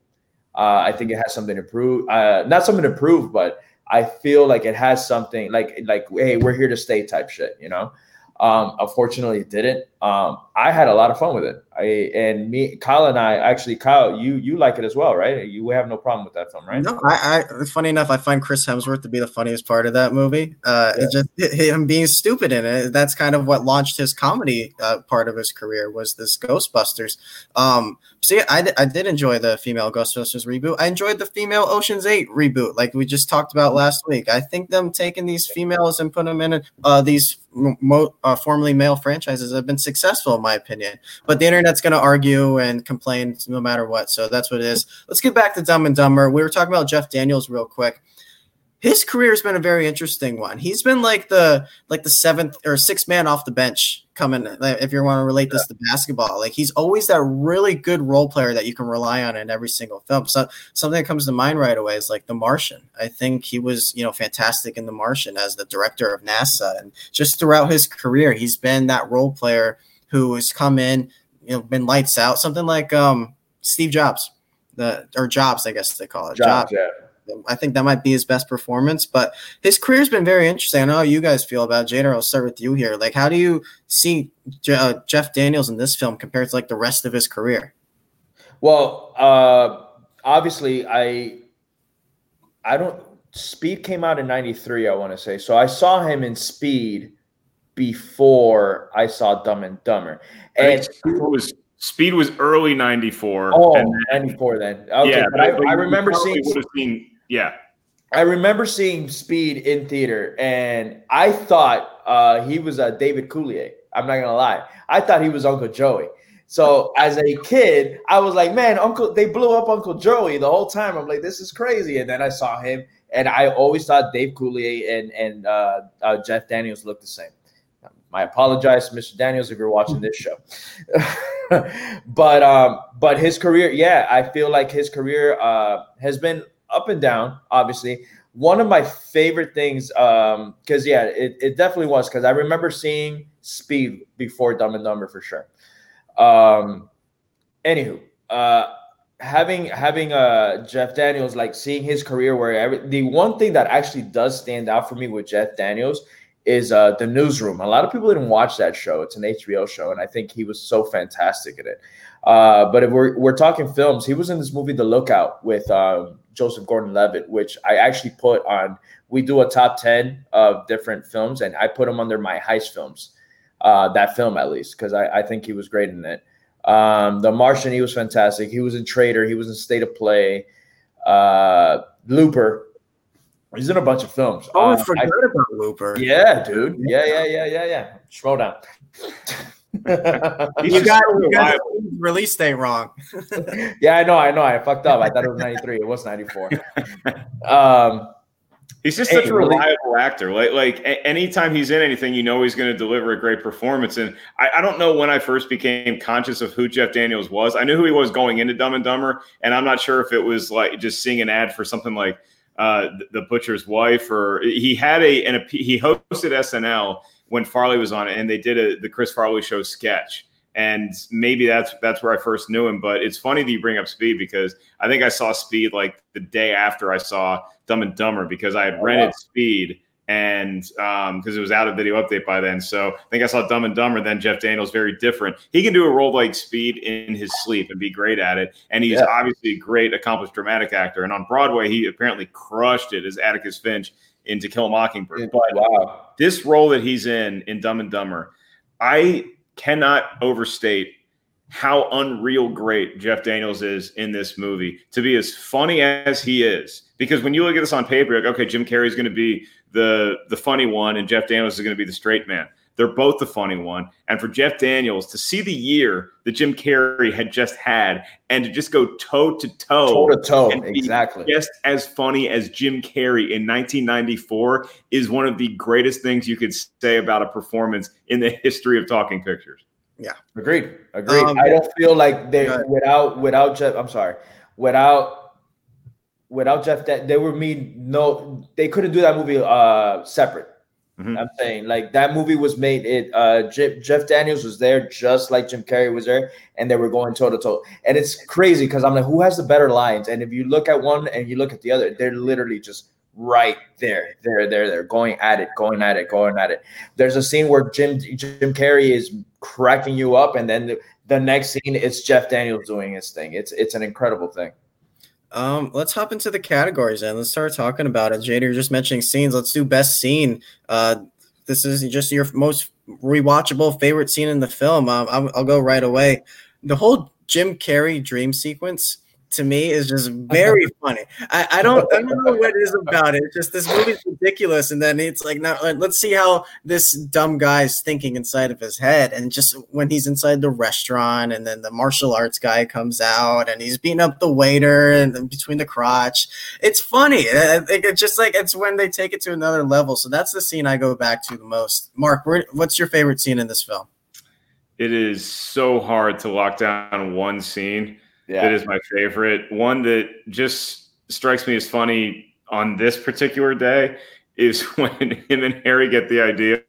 Uh, I think it has something to prove, uh, not something to prove, but I feel like it has something like, like, hey, we're here to stay type shit, you know. Um, unfortunately, it didn't. Um, I had a lot of fun with it. I and me, Kyle and I actually, Kyle, you you like it as well, right? You have no problem with that film, right? No, I, I. Funny enough, I find Chris Hemsworth to be the funniest part of that movie. Uh, Yeah. it just him being stupid in it. That's kind of what launched his comedy uh, part of his career was this Ghostbusters. Um, see, I, I did enjoy the female Ghostbusters reboot. I enjoyed the female Ocean's Eight reboot, like we just talked about last week. I think them taking these females and putting them in uh, these mo- uh, formerly male franchises have been successful, in my opinion. But the internet's going to argue and complain no matter what. So that's what it is. Let's get back to Dumb and Dumber. We were talking about Jeff Daniels real quick. His career has been a very interesting one. He's been like the like the seventh or sixth man off the bench coming. If you want to relate this to basketball, like he's always that really good role player that you can rely on in every single film. So something that comes to mind right away is like The Martian. I think he was you know fantastic in The Martian as the director of NASA, and just throughout his career, he's been that role player who has come in, you know, been lights out. Something like um, Steve Jobs, the or Jobs, I guess they call it. Jobs, yeah. I think that might be his best performance, but his career's been very interesting. I know how you guys feel about. Jader. I'll start with you here. Like, how do you see Je- uh, Jeff Daniels in this film compared to like the rest of his career? Well, uh, obviously, I I don't. Speed came out in '93, I want to say. So I saw him in Speed before I saw Dumb and Dumber. And think Speed was Speed was early '94. oh, and then- 94 then. Okay, yeah, but I, but I you remember seeing would have seen. Yeah, I remember seeing Speed in theater, and I thought uh, he was uh, David Coulier. I'm not gonna lie, I thought he was Uncle Joey. So as a kid, I was like, man, Uncle, they blew up Uncle Joey the whole time. I'm like, this is crazy. And then I saw him, and I always thought Dave Coulier and and uh, uh, Jeff Daniels looked the same. I apologize, Mr. Daniels, if you're watching this show. but um, but his career, yeah, I feel like his career uh, has been up and down. Obviously, one of my favorite things, um, because yeah, it, it definitely was because I remember seeing Speed before Dumb and Dumber for sure. Um, anywho, uh, having having uh Jeff Daniels like seeing his career where every, the one thing that actually does stand out for me with Jeff Daniels is uh the newsroom. A lot of people didn't watch that show. It's an HBO show, and I think he was so fantastic in it. Uh, but if we're we're talking films, he was in this movie The Lookout with um, Joseph Gordon-Levitt, which I actually put on. We do a top ten of different films, and I put him under my heist films. Uh, that film at least because I, I think he was great in it. Um, the Martian, he was fantastic. He was in Traitor. He was in State of Play. Uh, Looper. He's in a bunch of films. Oh, Uh, I forgot about Looper. yeah, dude. Yeah, yeah, yeah, yeah, yeah. Slow down. You got, you got release date wrong. yeah, I know, I know. I fucked up. I thought it was 93. It was 94. Um, He's just Hey, such a really- reliable actor. Like, like a- anytime he's in anything, you know he's going to deliver a great performance. And I, I don't know when I first became conscious of who Jeff Daniels was. I knew who he was going into Dumb and Dumber, and I'm not sure if it was like just seeing an ad for something like uh, the, Butcher's Wife, or he had a and a, he hosted SNL when Farley was on it, and they did a the Chris Farley show sketch. And maybe that's that's where I first knew him. But it's funny that you bring up Speed because I think I saw Speed like the day after I saw Dumb and Dumber because I had oh, rented. Speed and because um, it was out of video update by then. So I think I saw Dumb and Dumber. Then Jeff Daniels, very different. He can do a role like Speed in his sleep and be great at it. And he's yeah. obviously a great, accomplished dramatic actor. And on Broadway, he apparently crushed it as Atticus Finch in To Kill a Mockingbird. But wow. this role that he's in in Dumb and Dumber, I cannot overstate how unreal great Jeff Daniels is in this movie to be as funny as he is. Because when you look at this on paper, like, okay, Jim Carrey is going to be the the funny one, and Jeff Daniels is going to be the straight man. They're both the funny one. And for Jeff Daniels to see the year that Jim Carrey had just had and to just go toe to toe, toe to toe, exactly, just as funny as Jim Carrey in 1994 is one of the greatest things you could say about a performance in the history of talking pictures. Yeah, agreed. Agreed. Um, I don't feel like they without without Jeff. I'm sorry, without without Jeff. That they were me. No, they couldn't do that movie uh separate. Mm-hmm. I'm saying like that movie was made. It uh Jeff, Jeff Daniels was there just like Jim Carrey was there, and they were going toe to toe. And it's crazy because I'm like, who has the better lines? And if you look at one and you look at the other, they're literally just right there, there, there, there, going at it, going at it, going at it. There's a scene where Jim Jim Carrey is cracking you up, and then the, the next scene it's Jeff Daniels doing his thing. It's it's an incredible thing. Um, let's hop into the categories and let's start talking about it. Jada, you're just mentioning scenes. Let's do best scene. Uh, this is just your most rewatchable favorite scene in the film. Um, I'll, I'll go right away. The whole Jim Carrey dream sequence to me is just very funny. I, I, don't I don't know what it is about it. It's just this movie's ridiculous, and then it's like now let's see how this dumb guy's thinking inside of his head, and just when he's inside the restaurant, and then the martial arts guy comes out, and he's beating up the waiter, and between the crotch, it's funny. It's just like it's when they take it to another level. So that's the scene I go back to the most. Mark, what's your favorite scene in this film? It is so hard to lock down one scene yeah. that is my favorite. One that just strikes me as funny on this particular day is when him and Harry get the idea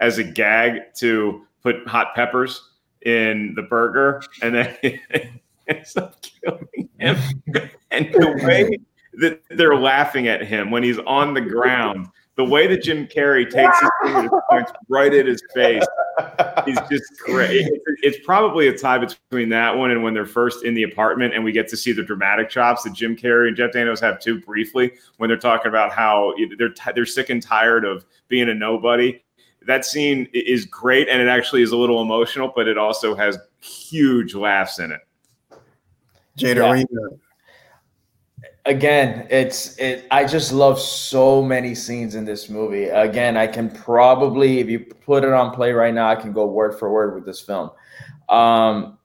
as a gag to put hot peppers in the burger, and then ends up killing him. and the way that they're laughing at him when he's on the ground the way that Jim Carrey takes his finger points right at his face is just great. It's probably a tie between that one and when they're first in the apartment and we get to see the dramatic chops that Jim Carrey and Jeff Daniels have too briefly when they're talking about how they're they're sick and tired of being a nobody. That scene is great and it actually is a little emotional, but it also has huge laughs in it. Jada, yeah again it's it i just love so many scenes in this movie. Again i can probably if you put it on play right now i can go word for word with this film. Um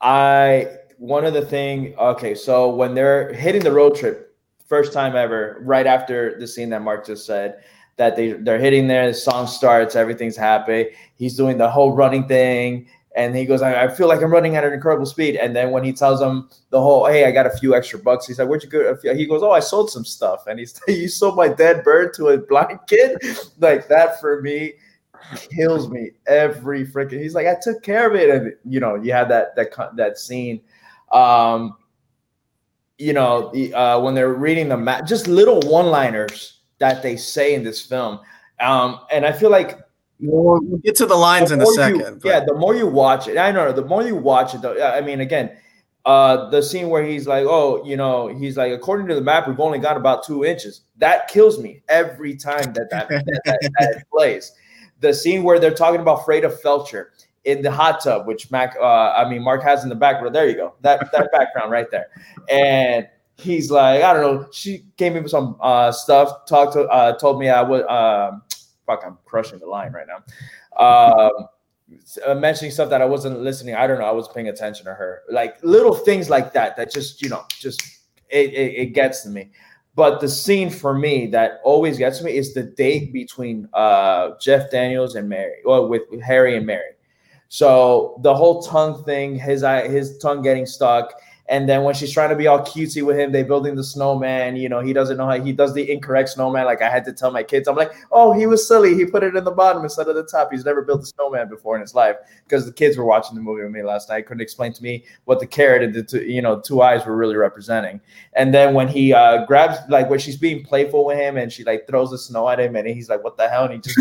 i one of the thing okay so when they're hitting the road trip first time ever right after the scene that mark just said that they they're hitting there the song starts everything's happy. He's doing the whole running thing and he goes, I, I, feel like I'm running at an incredible speed. And then when he tells him the whole, hey, I got a few extra bucks, he's like, where'd you go? He goes, oh, I sold some stuff. And he's you sold my dead bird to a blind kid? like that for me kills me every freaking. He's like, I took care of it. And, you know, you have that, that, that scene. Um, you know, uh, when they're reading the map, just little one-liners that they say in this film. Um, and I feel like We'll, we'll get to the lines the in a second. You, yeah, the more you watch it, I know. The more you watch it, though, I mean, again, uh, the scene where he's like, "Oh, you know," he's like, "According to the map, we've only got about two inches." That kills me every time that that, that, that, that plays. The scene where they're talking about Freda Felcher in the hot tub, which Mac, uh, I mean, Mark has in the background. There you go, that that background right there, and he's like, I don't know. She gave me some uh, stuff, talked to, uh, told me I would. Um, fuck, I'm crushing the line right now. Um, mentioning stuff that I wasn't listening. I don't know. I was paying attention to her. Like little things like that. That just you know, just it, it, it gets to me. But the scene for me that always gets me is the date between uh, Jeff Daniels and Mary, or with, with Harry and Mary. So the whole tongue thing, his eye, his tongue getting stuck, And then when she's trying to be all cutesy with him, they building the snowman. You know, he doesn't know how he does the incorrect snowman. Like I had to tell my kids, I'm like, oh, he was silly. He put it in the bottom instead of the top. He's never built a snowman before in his life because the kids were watching the movie with me last night. Couldn't explain to me what the carrot and the two, you know two eyes were really representing. And then when he uh, grabs like when she's being playful with him and she like throws the snow at him and he's like, what the hell? And he just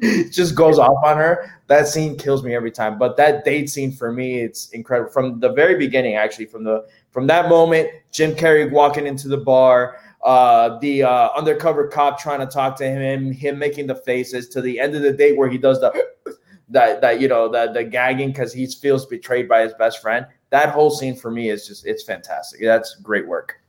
just goes off on her. That scene kills me every time. But that date scene for me, it's incredible. From the very beginning, actually, from the from that moment, Jim Carrey walking into the bar, uh, the uh, undercover cop trying to talk to him, him making the faces to the end of the date where he does the that that you know the the gagging because he feels betrayed by his best friend. That whole scene for me is just it's fantastic. That's great work.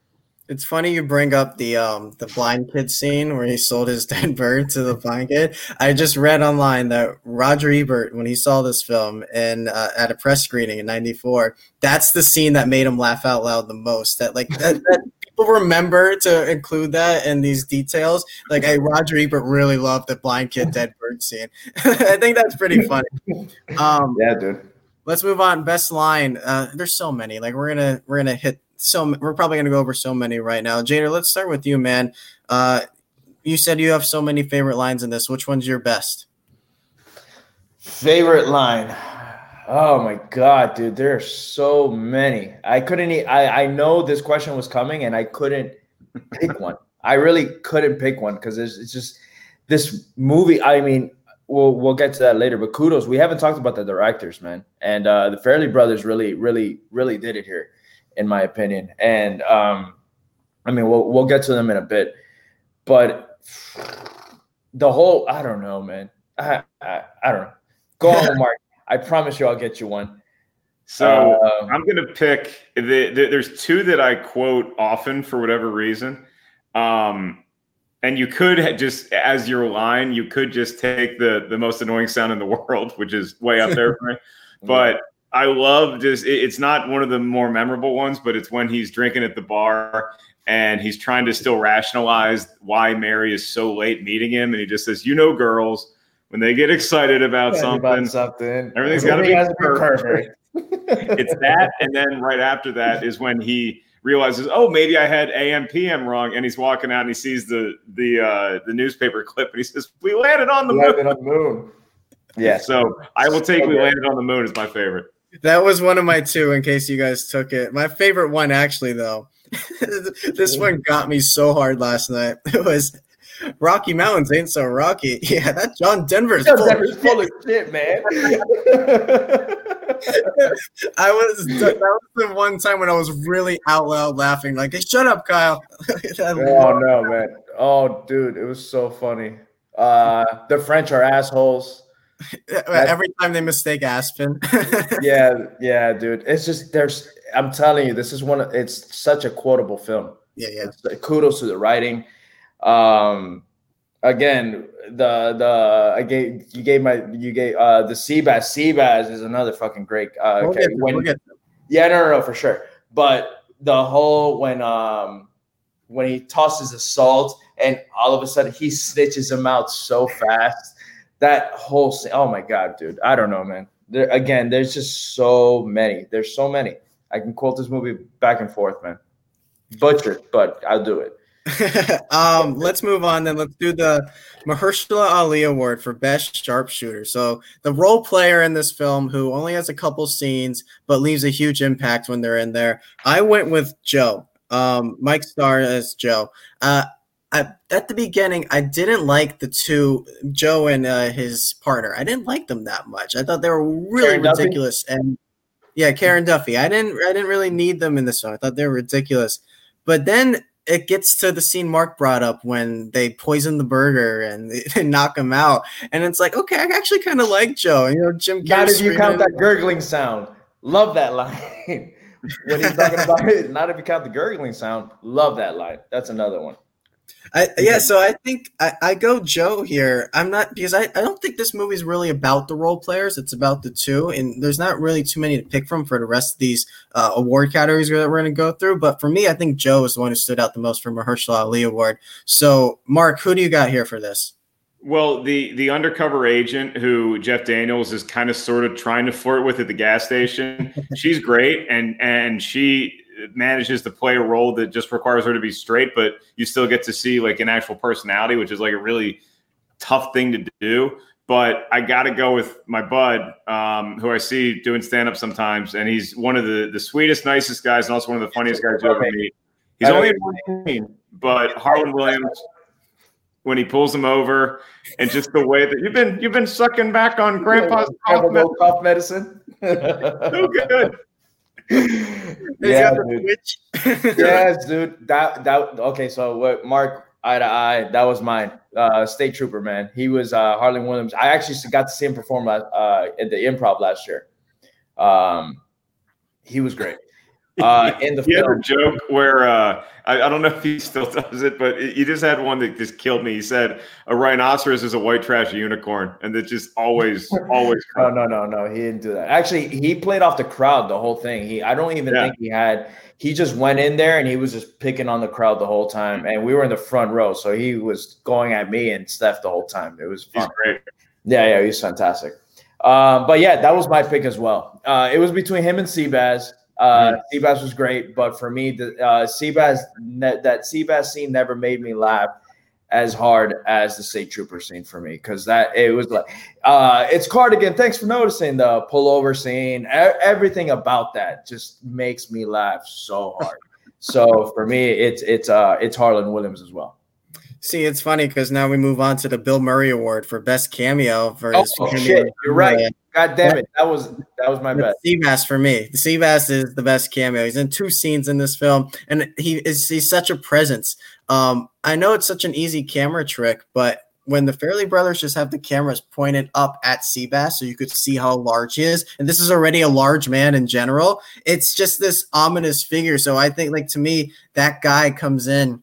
It's funny you bring up the um the blind kid scene where he sold his dead bird to the blind kid. I just read online that Roger Ebert, when he saw this film and uh, at a press screening in '94, that's the scene that made him laugh out loud the most. That like that, that people remember to include that in these details. Like, I, Roger Ebert really loved the blind kid dead bird scene. I think that's pretty funny. Um, yeah, dude. Let's move on. Best line. Uh, there's so many. Like we're gonna we're gonna hit so we're probably gonna go over so many right now. Jader, let's start with you, man. Uh, you said you have so many favorite lines in this. Which one's your best? Favorite line. Oh my god, dude, there are so many. I couldn't. I I know this question was coming, and I couldn't pick one. I really couldn't pick one because it's, it's just this movie. I mean, we'll we'll get to that later. But kudos, we haven't talked about the directors, man, and uh, the Farrelly brothers really, really, really did it here in my opinion. And um, I mean, we'll we'll get to them in a bit, but the whole I don't know, man. I I, I don't know. Go on, Mark. I promise you, I'll get you one. So uh, I'm going to pick. The, the, there's two that I quote often for whatever reason. Um, and you could just as your line, you could just take the the most annoying sound in the world, which is way up there for me. But I love just it's not one of the more memorable ones, but it's when he's drinking at the bar and he's trying to still rationalize why Mary is so late meeting him, and he just says, "You know, girls." When they get excited about yeah, something, about something, everything's got to be perfect. it's that, and then right after that is when he realizes, oh, maybe I had AM PM wrong, and he's walking out and he sees the the uh, the newspaper clip, and he says, "We landed on the we moon." on the moon. Yeah. So I will take "We Landed on the Moon" as my favorite. That was one of my two, in case you guys took it. My favorite one, actually, though, this one got me so hard last night. It was Rocky Mountains ain't so rocky. Yeah, that John Denver's John full, Denver's of, full of shit, man. I was that was the one time when I was really out loud laughing, like, hey, "Shut up, Kyle!" oh no, man! Oh, dude, it was so funny. Uh, the French are assholes. Every time they mistake Aspen. yeah, yeah, dude. It's just there's. I'm telling you, this is one. Of, it's such a quotable film. Yeah, yeah. It's, kudos to the writing. Um, again, the the I gave you gave my you gave uh the Seabass. Seabass is another fucking great. Uh, we'll okay, when, we'll yeah, no, no, no, for sure. But the whole when um when he tosses the salt and all of a sudden he snitches him out so fast that whole oh my god, dude. I don't know, man. There, again, there's just so many. There's so many. I can quote this movie back and forth, man. Butchered, but I'll do it. um, let's move on then. Let's do the Mahershala Ali Award for Best Sharpshooter. So the role player in this film who only has a couple scenes but leaves a huge impact when they're in there. I went with Joe. Um, Mike Starr as Joe. Uh, I, at the beginning, I didn't like the two Joe and uh, his partner. I didn't like them that much. I thought they were really Karen ridiculous. Duffy? And yeah, Karen Duffy. I didn't. I didn't really need them in this one. I thought they were ridiculous. But then it gets to the scene Mark brought up when they poison the burger and, and knock him out, and it's like, okay, I actually kind of like Joe. You know, Jim. Not if you count that gurgling sound. Love that line. when he's talking about. Not if you count the gurgling sound. Love that line. That's another one. I, yeah, so I think I, I, go Joe here. I'm not because I, I don't think this movie is really about the role players. It's about the two, and there's not really too many to pick from for the rest of these uh, award categories that we're going to go through. But for me, I think Joe is the one who stood out the most for Mahershala Ali Award. So, Mark, who do you got here for this? Well, the the undercover agent who Jeff Daniels is kind of sort of trying to flirt with at the gas station, she's great, and and she manages to play a role that just requires her to be straight, but you still get to see like an actual personality, which is like a really tough thing to do. But I got to go with my bud, um, who I see doing stand up sometimes, and he's one of the the sweetest, nicest guys, and also one of the funniest guys you ever meet. He's only 19, but Harland Williams, when he pulls him over, and just the way that you've been you've been sucking back on Grandpa's cough, medicine. so good. Yeah, dude. yes, dude. That that okay. So what, Mark? Eye to eye. That was mine. Uh, State Trooper, man. He was uh, Harland Williams. I actually got to see him perform uh, at the Improv last year. Um, he was great. Uh, in the he film. had a joke where uh, I, I, don't know if he still does it, but he just had one that just killed me. He said a rhinoceros is a white trash unicorn, and that just always, always. no, no, no, no. He didn't do that. Actually, he played off the crowd the whole thing. He, I don't even yeah. think he had. He just went in there and he was just picking on the crowd the whole time, and we were in the front row, so he was going at me and Steph the whole time. It was fun. great. Yeah, yeah, he's fantastic. Um, but yeah, that was my pick as well. Uh, it was between him and Seabass. Uh. Seabass was great, but for me, the uh, Seabass that Seabass scene never made me laugh as hard as the state trooper scene for me because that it was like uh it's cardigan thanks for noticing the pullover scene everything about that just makes me laugh so hard so for me it's it's uh it's harland williams as well See, it's funny because now we move on to the Bill Murray Award for best cameo for oh, shit. You're right. God damn it. That was that was my best. Seabass for me. The Seabass is the best cameo. He's in two scenes in this film, and he is he's such a presence. Um, I know it's such an easy camera trick, but when the Farrelly brothers just have the cameras pointed up at Seabass so you could see how large he is, and this is already a large man in general, it's just this ominous figure. So I think, like to me, that guy comes in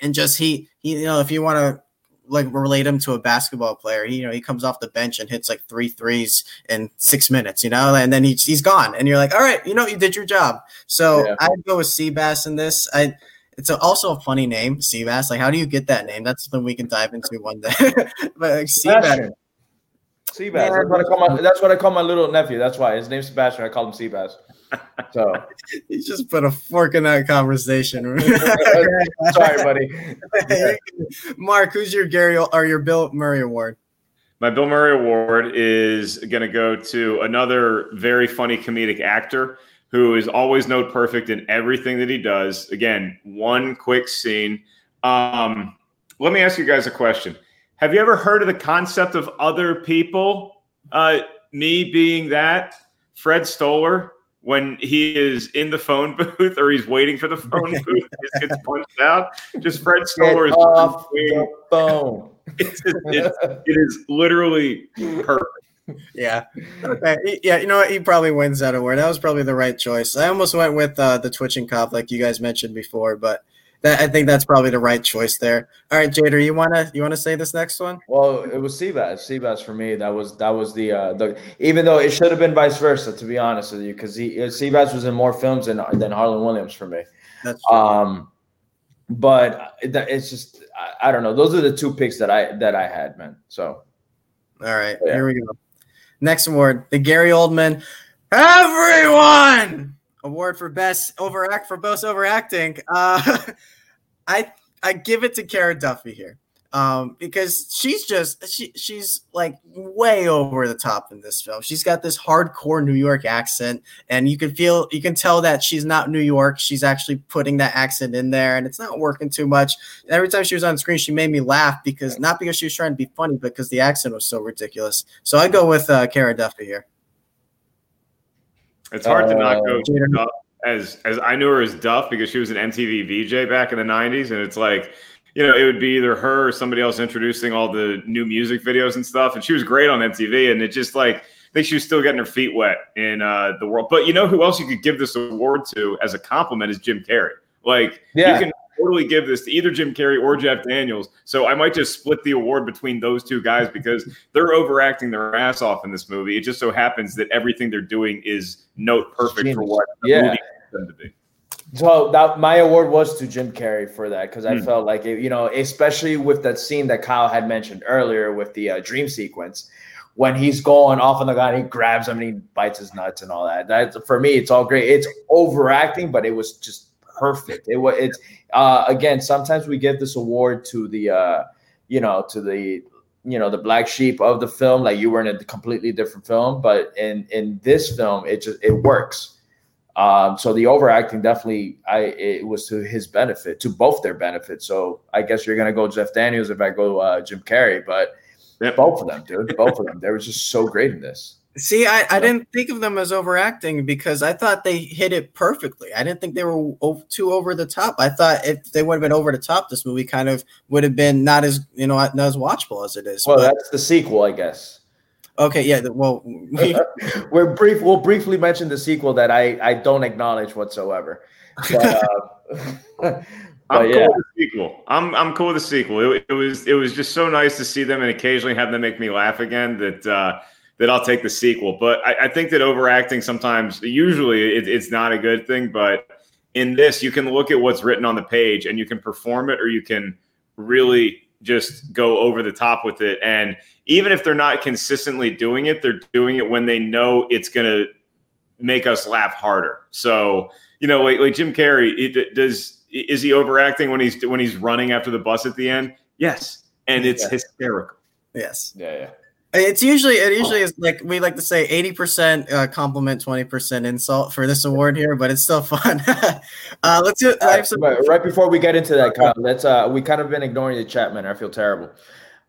and just he, he you know, if you want to like relate him to a basketball player. He, you know, he comes off the bench and hits like three threes in six minutes, you know, and then he's, he's gone. And you're like, all right, you know, you did your job. So yeah. I'd go with Seabass in this. I, it's a, also a funny name, Seabass. Like, how do you get that name? That's something we can dive into one day. but like, Seabass. Seabass. That's what I call my. That's what I call my little nephew. That's why his name's Sebastian. I call him Seabass. So you just put a fork in that conversation. Sorry, buddy. Mark, who's your Gary or your Bill Murray Award? My Bill Murray Award is going to go to another very funny comedic actor who is always note perfect in everything that he does. Again, one quick scene. Um, let me ask you guys a question. Have you ever heard of the concept of other people? Uh, me being that, Fred Stoller when he is in the phone booth or he's waiting for the phone booth, gets punched out. Just Fred Stoller is off the phone. It's, it's, it is literally perfect. Yeah. Yeah. You know what? He probably wins that award. That was probably the right choice. I almost went with uh, the twitching cop, like you guys mentioned before, but that, I think that's probably the right choice there. All right, Jader, you wanna you wanna say this next one? Well, it was Seabass. Seabass for me. That was that was the uh, the even though it should have been vice versa, to be honest with you, because he Seabass was in more films than than Harland Williams for me. That's true. Um, but it's just I, I, don't know. Those are the two picks that I that I had, man. So, all right, yeah. here we go. Next award, the Gary Oldman. Everyone award for best overact for best overacting. Uh, I I give it to Cara Duffy here um, because she's just she she's like way over the top in this film. She's got this hardcore New York accent, and you can feel you can tell that she's not New York. She's actually putting that accent in there, and it's not working too much. And every time she was on screen, she made me laugh because not because she was trying to be funny, but because the accent was so ridiculous. So I go with uh, Cara Duffy here. It's hard uh, to not go uh, as as I knew her as Duff because she was an MTV VJ back in the '90s, and it's like you know, it would be either her or somebody else introducing all the new music videos and stuff. And she was great on MTV. And it just like, I think she was still getting her feet wet in uh, the world. But you know who else you could give this award to as a compliment is Jim Carrey. Like, yeah. you can totally give this to either Jim Carrey or Jeff Daniels. So I might just split the award between those two guys because they're overacting their ass off in this movie. It just so happens that everything they're doing is note perfect for what the yeah. movie them to be. So that my award was to Jim Carrey for that because I Hmm. felt like it, you know, especially with that scene that Kyle had mentioned earlier with the uh, dream sequence, when he's going off on the guy, and he grabs him and he bites his nuts and all that. That for me, it's all great. It's overacting, but it was just perfect. It was. It's uh, again. Sometimes we give this award to the, uh, you know, to the you know the black sheep of the film like you were in a completely different film but in in this film it just it works um so the overacting definitely i it was to his benefit to both their benefit so i guess you're gonna go jeff daniels if i go uh jim carrey but Yep. both of them dude both of them they were just so great in this See, I, I didn't think of them as overacting because I thought they hit it perfectly. I didn't think they were o- too over the top. I thought if they would have been over the top, this movie kind of would have been not as you know not as watchable as it is. well But- that's the sequel i guess okay, yeah. Well, we, we're brief we'll briefly mention the sequel that i i don't acknowledge whatsoever but, uh, but I'm yeah cool with the sequel. I'm I'm cool with the sequel. It, it was it was just so nice to see them and occasionally have them make me laugh again. That uh, that I'll take the sequel. But I, I think that overacting sometimes, usually, it, it's not a good thing. But in this, you can look at what's written on the page and you can perform it, or you can really just go over the top with it. And even if they're not consistently doing it, they're doing it when they know it's going to make us laugh harder. So you know, like like Jim Carrey, it, does is he overacting when he's when he's running after the bus at the end? Yes, and it's Yeah. hysterical. yes, yeah yeah it's usually it usually is like we like to say eighty percent uh, compliment, twenty percent insult for this award here, but it's still fun. uh, let's do. I some, right, right before we get into that, Kyle, let's uh we kind of been ignoring the chat, man. I feel terrible.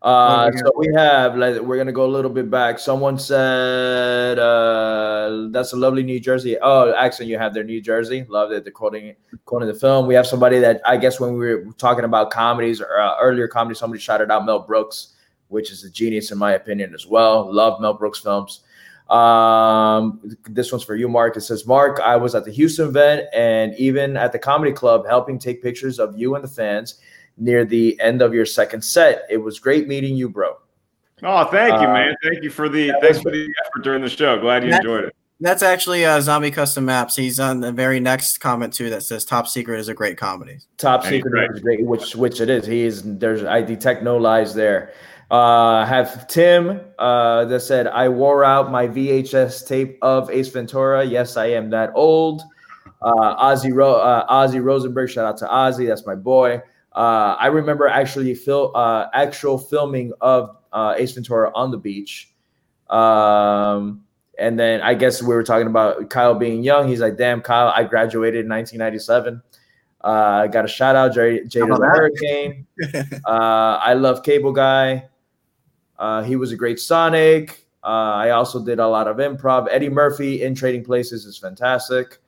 Uh, Oh, so we have like we're gonna go a little bit back. Someone said uh that's a lovely New Jersey. Oh, accent you have there, New Jersey. Love it. They're quoting quoting the film. We have somebody that I guess when we were talking about comedies or uh, earlier comedy, somebody shouted out Mel Brooks, which is a genius in my opinion as well. Love Mel Brooks films. Um, this one's for you, Mark. It says, Mark, I was at the Houston event and even at the comedy club helping take pictures of you and the fans near the end of your second set. It was great meeting you, bro. Oh, thank you, Uh, man. Thank you for the that thanks for the effort during the show. Glad you enjoyed it. that's actually uh, Zombie Custom Maps. He's on the very next comment too that says "Top Secret is a great comedy." Top Hey, secret right. is great, which which it is. He is there's I detect no lies there. Uh have Tim uh that said I wore out my VHS tape of Ace Ventura. Yes, I am that old. Uh Ozzy Ro- uh, Ozzy Rosenberg, shout out to Ozzy, that's my boy. Uh I remember actually fil- uh actual filming of uh Ace Ventura on the beach. Um and then I guess we were talking about Kyle being young. He's like, damn, Kyle, I graduated in 1997. Uh, I got a shout out, Jay, about the? Hurricane. uh, I love Cable Guy. Uh, he was a great Sonic. Uh, I also did a lot of improv. Eddie Murphy in Trading Places is fantastic.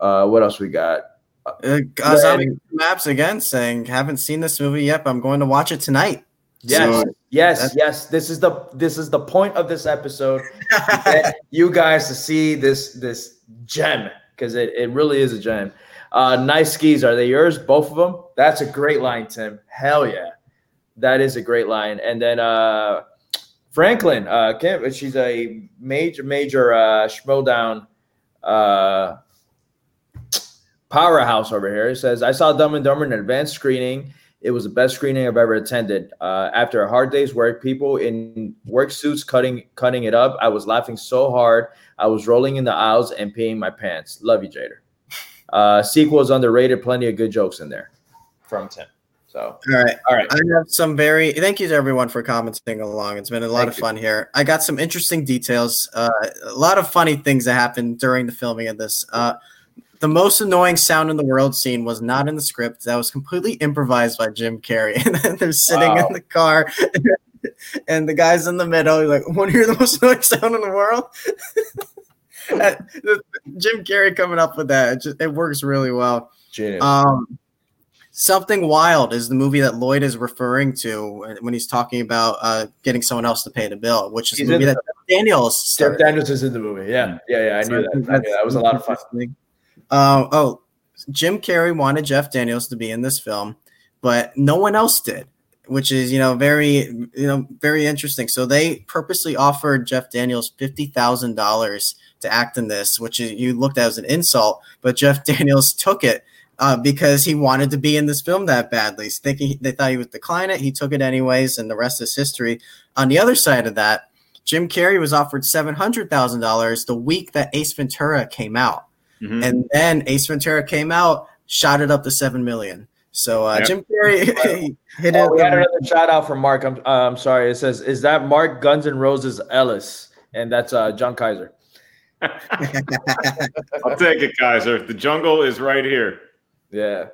Uh, what else we got? Uh, Maps again saying, "Haven't seen this movie yet, but I'm going to watch it tonight." Yes, So- yes, yes. This is the this is the point of this episode. you guys to see this this gem because it, it really is a gem. Uh, nice skis. Are they yours? Both of them? That's a great line, Tim. Hell yeah. That is a great line. And then uh, Franklin, uh, Kim, she's a major, major uh, Schmoedown uh, powerhouse over here. It says, I saw Dumb and Dumber in an advanced screening. It was the best screening I've ever attended. Uh, after a hard day's work, people in work suits cutting cutting it up. I was laughing so hard. I was rolling in the aisles and peeing my pants. Love you, Jader. Uh, sequel is underrated. Plenty of good jokes in there from Tim. So, All right. all right. I have some very thank you to everyone for commenting along. It's been a lot Thank of you. fun here. I got some interesting details, uh, a lot of funny things that happened during the filming of this. Uh, the most annoying sound in the world scene was not in the script. That was completely improvised by Jim Carrey. And then they're sitting Wow. in the car, and the guy's in the middle. He's like, "Want to hear the most annoying sound in the world?" Jim Carrey coming up with that, it, just, it works really well. Genius. Um, Something Wild is the movie that Lloyd is referring to when he's talking about uh, getting someone else to pay the bill, which is He's the movie in that Daniels Jeff started. Daniels is in the movie. Yeah, yeah, yeah. I knew that. I knew that. was a lot of fun. Um, oh, Jim Carrey wanted Jeff Daniels to be in this film, but no one else did, which is you know very you know very interesting. So they purposely offered Jeff Daniels fifty thousand dollars to act in this, which you looked at as an insult, but Jeff Daniels took it uh, because he wanted to be in this film that badly. So thinking they thought he would decline it, he took it anyways, and the rest is history. On the other side of that, Jim Carrey was offered seven hundred thousand dollars the week that Ace Ventura came out, mm-hmm. and then Ace Ventura came out, shot it up to seven million. So uh, yep. Jim Carrey hit oh, it. We had another shout out from Mark. I'm, uh, I'm sorry. It says, "Is that Mark Guns and Roses Ellis?" And that's uh, John Kaiser. I'll take it, Kaiser. The jungle is right here. Yeah.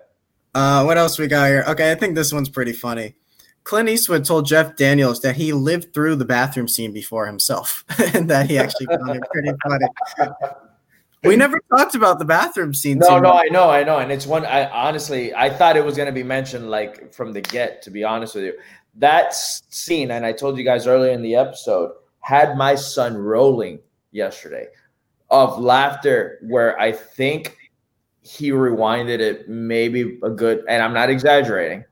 Uh, what else we got here? Okay, I think this one's pretty funny. Clint Eastwood told Jeff Daniels that he lived through the bathroom scene before himself, and that he actually found it pretty funny. We never talked about the bathroom scene. No, no, I know, I know, and it's one. I honestly, I thought it was going to be mentioned like from the get. To be honest with you, that scene, and I told you guys earlier in the episode, had my son rolling yesterday of laughter, where I think he rewinded it maybe a good, and I'm not exaggerating,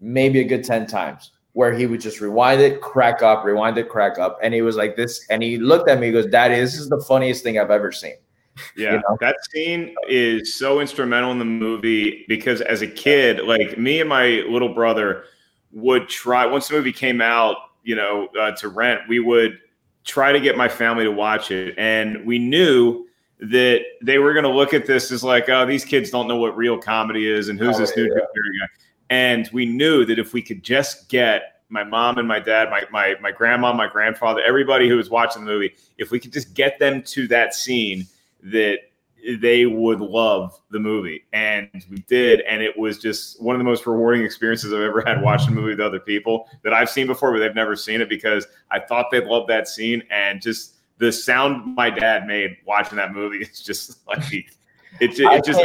maybe a good 10 times where he would just rewind it, crack up, rewind it, crack up. And he was like this, and he looked at me, he goes, Daddy, this is the funniest thing I've ever seen. Yeah, you know? that scene is so instrumental in the movie because as a kid, like me and my little brother would try once the movie came out, you know, uh, to rent, we would try to get my family to watch it. And we knew that they were going to look at this as like, oh, these kids don't know what real comedy is and who's oh, this new yeah. guy. And we knew that if we could just get my mom and my dad, my, my my grandma, my grandfather, everybody who was watching the movie, if we could just get them to that scene, that they would love the movie. And we did. And it was just one of the most rewarding experiences I've ever had watching a movie with other people that I've seen before, but they've never seen it because I thought they'd love that scene. And just the sound my dad made watching that movie is just like it, it, it just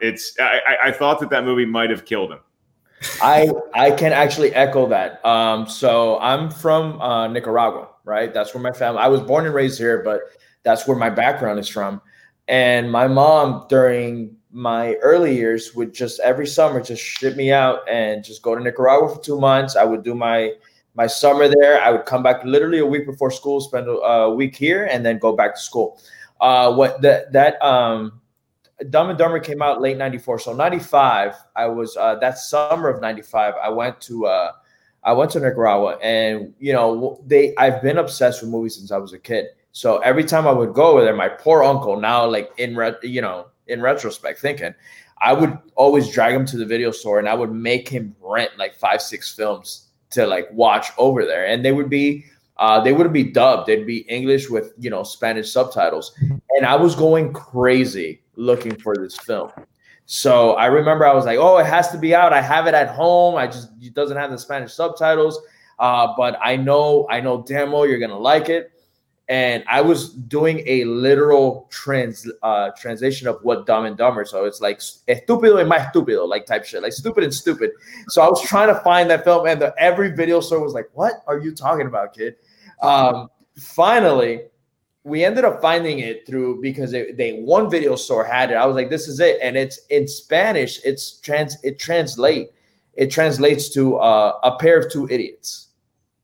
it's I, I thought that that movie might have killed him. I I can actually echo that. Um, so I'm from uh, Nicaragua, right? That's where my family. I was born and raised here, but that's where my background is from. And my mom, during my early years, would just every summer just ship me out and just go to Nicaragua for two months. I would do my my summer there. I would come back literally a week before school, spend a, week here, and then go back to school. Uh, what that that um, Dumb and Dumber came out late '94, so '95. I was uh, that summer of '95. I went to uh, I went to Nicaragua, and you know they. I've been obsessed with movies since I was a kid. So every time I would go over there, my poor uncle, now like in re- you know in retrospect, thinking I would always drag him to the video store, and I would make him rent like five six films to like watch over there, and they would be uh, they wouldn't be dubbed. They'd be English with you know Spanish subtitles, and I was going crazy looking for this film. So I remember I was like, "Oh, it has to be out. I have it at home. I just it doesn't have the Spanish subtitles, uh, but I know I know well you're gonna like it." And I was doing a literal trans uh, translation of what Dumb and Dumber. So it's like estúpido y más estúpido, like type shit, like stupid and stupid. So I was trying to find that film, and the, every video store was like, "What are you talking about, kid?" Um, finally, we ended up finding it through because it, they one video store had it. I was like, "This is it," and it's in Spanish. It's trans. It translate. It translates to uh, a pair of two idiots.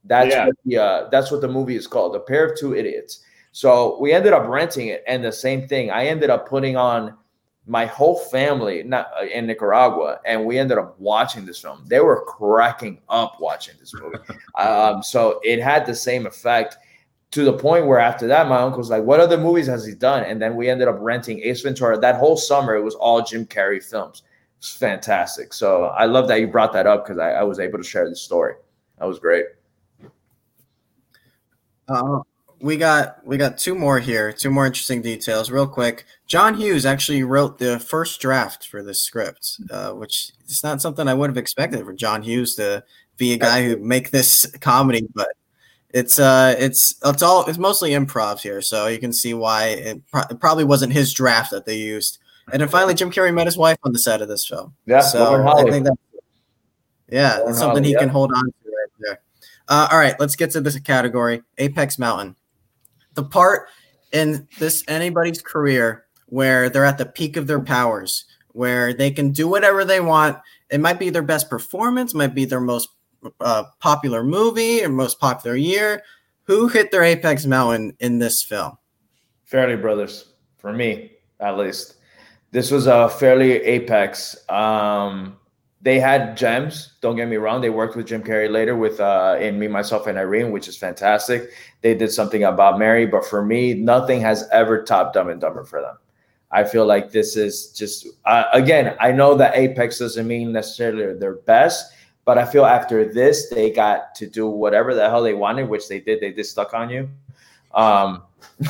That's yeah. what the uh, that's what the movie is called, A Pair of Two Idiots. So we ended up renting it, and the same thing. I ended up putting on my whole family not uh, in Nicaragua, and we ended up watching this film. They were cracking up watching this movie. um, so it had the same effect to the point where after that, my uncle's like, "What other movies has he done?" And then we ended up renting Ace Ventura. That whole summer, it was all Jim Carrey films. It's fantastic. So I love that you brought that up because I, I was able to share the story. That was great. Uh, we got we got two more here, two more interesting details. Real quick, John Hughes actually wrote the first draft for this script, uh, which is not something I would have expected for John Hughes to be a guy who make this comedy, but it's uh it's it's all it's mostly improv here, so you can see why it, pro- it probably wasn't his draft that they used. And then finally, Jim Carrey met his wife on the set of this film. Yeah, so I think that yeah, it's something Holly, he yeah. can hold on to. Uh, all right, let's get to this category Apex Mountain. The part in this anybody's career where they're at the peak of their powers, where they can do whatever they want. It might be their best performance, might be their most uh, popular movie or most popular year. Who hit their apex mountain in this film? Farrelly Brothers for me, at least. This was a fairly apex. Um, they had gems. Don't get me wrong. They worked with Jim Carrey later with uh, in Me, Myself, and Irene, which is fantastic. They did something about Mary, but for me, nothing has ever topped Dumb and Dumber for them. I feel like this is just uh, again. I know that Apex doesn't mean necessarily their best, but I feel after this they got to do whatever the hell they wanted, which they did. They did stuck on you. Um,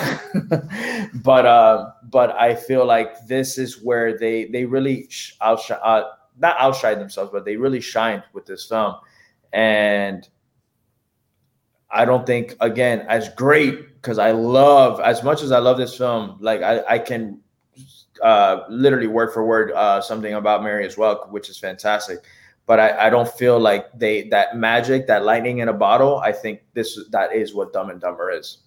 but uh, but I feel like this is where they they really outshine, uh, not outshine themselves, but they really shined with this film, and I don't think again as great because I love as much as I love this film, like I I can uh, literally word for word uh, something about Mary as well, which is fantastic. But I, I don't feel like they that magic, that lightning in a bottle. I think this that is what Dumb and Dumber is.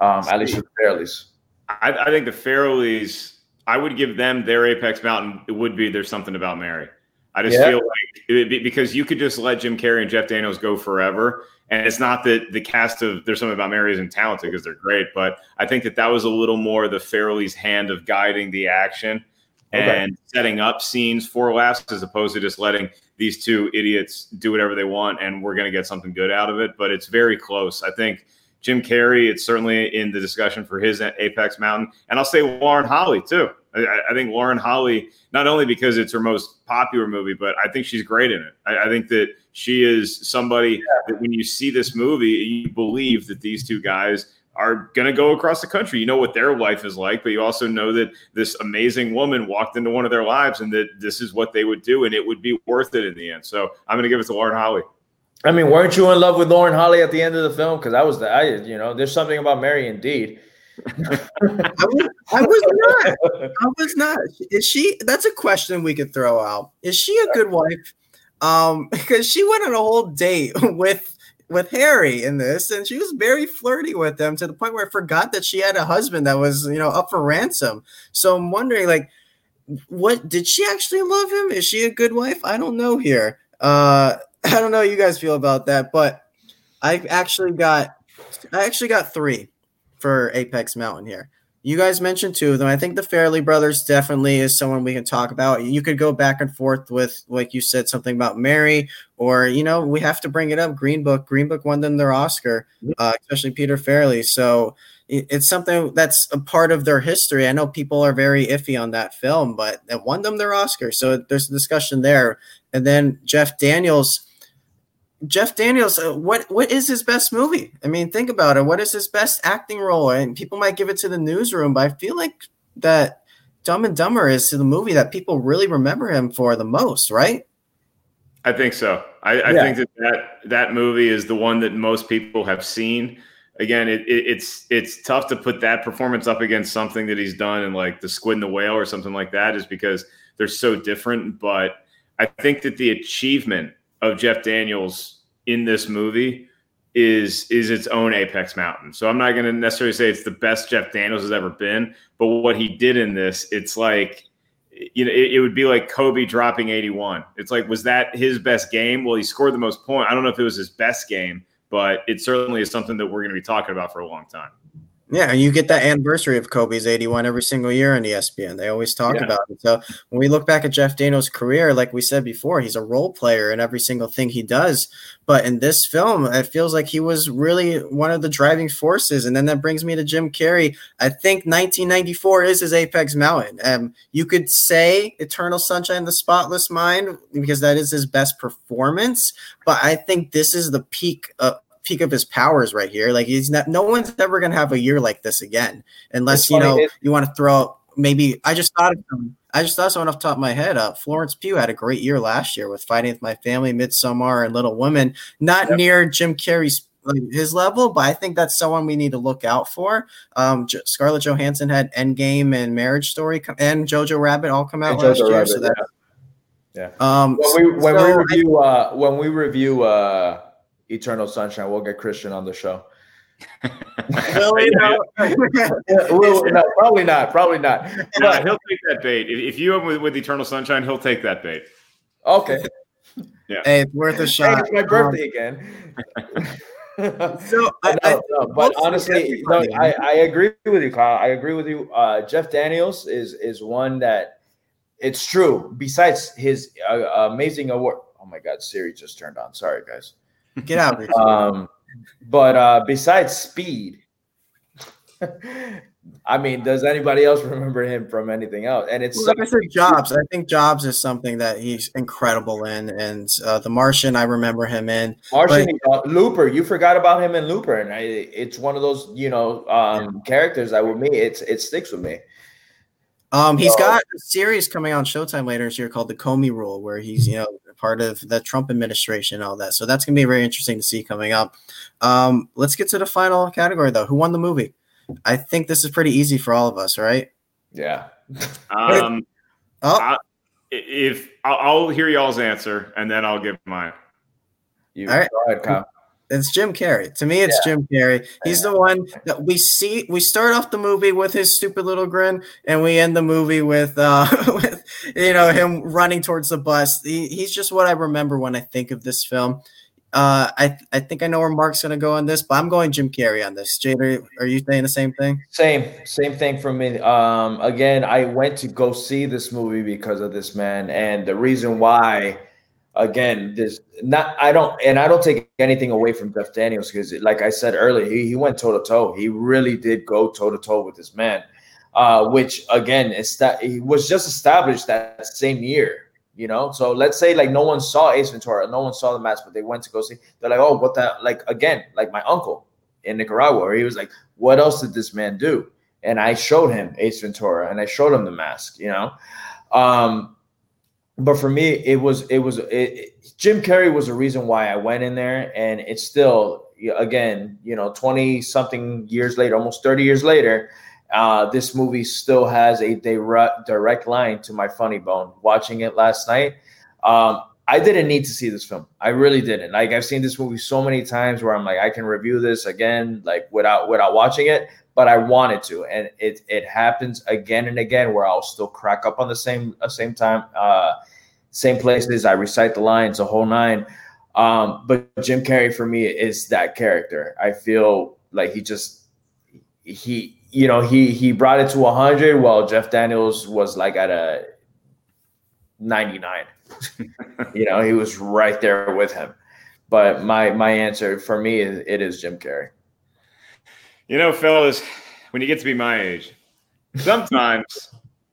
Um, at least the Farrellys. I, I think the Farrellys. I would give them their Apex Mountain. It would be there's something about Mary. I just yeah. feel like it be, because you could just let Jim Carrey and Jeff Daniels go forever, and it's not that the cast of there's something about Mary isn't talented because they're great, but I think that that was a little more the Farrelly's hand of guiding the action okay. and setting up scenes for laughs as opposed to just letting these two idiots do whatever they want and we're going to get something good out of it. But it's very close. I think Jim Carrey, it's certainly in the discussion for his Apex Mountain, and I'll say Lauren Holly too. I, I, think Lauren Holly, not only because it's her most popular movie, but I think she's great in it. I, I think that she is somebody yeah. that when you see this movie, you believe that these two guys are going to go across the country. You know what their life is like, but you also know that this amazing woman walked into one of their lives and that this is what they would do and it would be worth it in the end. So I'm going to give it to Lauren Holly. I mean, weren't you in love with Lauren Holly at the end of the film? Because I was the, I, you know, there's something about Mary indeed. I, was, I was not. I was not. Is she? That's a question we could throw out. Is she a good wife? Um, because she went on a whole date with with Harry in this, and she was very flirty with him to the point where I forgot that she had a husband that was, you know, up for ransom. So I'm wondering, like, what did she actually love him? Is she a good wife? I don't know here. Uh, I don't know how you guys feel about that, but I've actually got, I actually got three for Apex Mountain here. You guys mentioned two of them. I think the Farrelly brothers definitely is someone we can talk about. You could go back and forth with, like you said, something about Mary, or you know, we have to bring it up. Green Book, Green Book won them their Oscar, uh, especially Peter Farrelly. So it's something that's a part of their history. I know people are very iffy on that film, but it won them their Oscar. So there's a discussion there. And then Jeff Daniels Jeff Daniels, uh, what what is his best movie? I mean, think about it. What is his best acting role? And people might give it to the newsroom, but I feel like that Dumb and Dumber is the movie that people really remember him for the most, right? I think so. I, I yeah. think that, that that movie is the one that most people have seen. Again, it, it, it's it's tough to put that performance up against something that he's done in like the Squid and the Whale or something like that, is because they're so different. But I think that the achievement of Jeff Daniels in this movie is is its own apex mountain. So I'm not going to necessarily say it's the best Jeff Daniels has ever been, but what he did in this, it's like you know, it, it, would be like Kobe dropping 81. It's like, was that his best game? Well, he scored the most point. I don't know if it was his best game, but it certainly is something that we're going to be talking about for a long time. Yeah, and you get that anniversary of Kobe's 81 every single year on ESPN. They always talk yeah. about it. So when we look back at Jeff Daniels' career, like we said before, he's a role player in every single thing he does. But in this film, it feels like he was really one of the driving forces. And then that brings me to Jim Carrey. I think 1994 is his apex mountain. Um, you could say Eternal Sunshine of the Spotless Mind because that is his best performance. But I think this is the peak of peak of his powers right here. Like he's not. No one's ever gonna have a year like this again, unless you know you want to throw. Maybe I just thought of. I just thought someone off the top of my head. Uh, Florence Pugh had a great year last year with Fighting with My Family, Midsommar, and Little Women. Not yep. near Jim Carrey's like, his level, but I think that's someone we need to look out for. Um, J- Scarlett Johansson had Endgame and Marriage Story, com- and Jojo Rabbit all come out and last Jojo year. Rabbit, so that, yeah. yeah. Um, when we when so we review I, uh, when we review uh, Eternal Sunshine. We'll get Christian on the show. really? No. no, probably not. Probably not. Yeah, he'll take that bait. If you have with, with Eternal Sunshine, he'll take that bait. Okay. Yeah. Hey, it's worth a shot. Hey, it's my birthday um, again. So I, no, I, no, but honestly, no, I, I agree with you, Kyle. I agree with you. Uh, Jeff Daniels is is one that it's true. Besides his uh, amazing award. Oh my God, Siri just turned on. Sorry, guys. Get out. Richard. Um, but uh, besides speed, I mean, does anybody else remember him from anything else? And it's Well, like I said, Jobs. I think Jobs is something that he's incredible in, and uh, The Martian. I remember him in. Martian uh, Looper. You forgot about him in Looper, and I, it's one of those you know um, characters that with me, it's it sticks with me. Um, he's So- got a series coming on Showtime later this year called The Comey Rule, where he's you know part of the Trump administration and all that. So that's gonna be very interesting to see coming up. Um, let's get to the final category though. Who won the movie? I think this is pretty easy for all of us, right? Yeah. Um, Oh, I- if I'll, I'll hear y'all's answer and then I'll give mine. You, All right. Go ahead, Kyle. It's Jim Carrey. To me, it's Jim Carrey. He's the one that we see. We start off the movie with his stupid little grin, and we end the movie with, uh, with you know, him running towards the bus. He, he's just what I remember when I think of this film. Uh, I I think I know where Mark's gonna go on this, but I'm going Jim Carrey on this. Jader, are you saying the same thing? Same, same thing for me. Um, again, I went to go see this movie because of this man, and the reason why, again, this not I don't, and I don't take anything away from Jeff Daniels because, like I said earlier, he, he went toe to toe. He really did go toe to toe with this man, uh, which again is that he was just established that same year. You know, so let's say like no one saw Ace Ventura, no one saw the mask, but they went to go see. They're like, oh, what that? Like again, like my uncle in Nicaragua, where he was like, what else did this man do? And I showed him Ace Ventura and I showed him the mask, you know. Um, but for me, it was it was it, it- Jim Carrey was the reason why I went in there, and it's still again, you know, twenty something years later, almost thirty years later, uh, this movie still has a direct direct line to my funny bone. Watching it last night, um, I didn't need to see this film. I really didn't. Like I've seen this movie so many times where I'm like, I can review this again, like without without watching it. But I wanted to, and it it happens again and again where I'll still crack up on the same uh, same time, uh, same places. I recite the lines, the whole nine. Um, but Jim Carrey for me is that character. I feel like he just he you know he he brought it to 100 while Jeff Daniels was like at a 99 you know, he was right there with him. But my my answer for me is it is Jim Carrey. You know, fellas, when you get to be my age, sometimes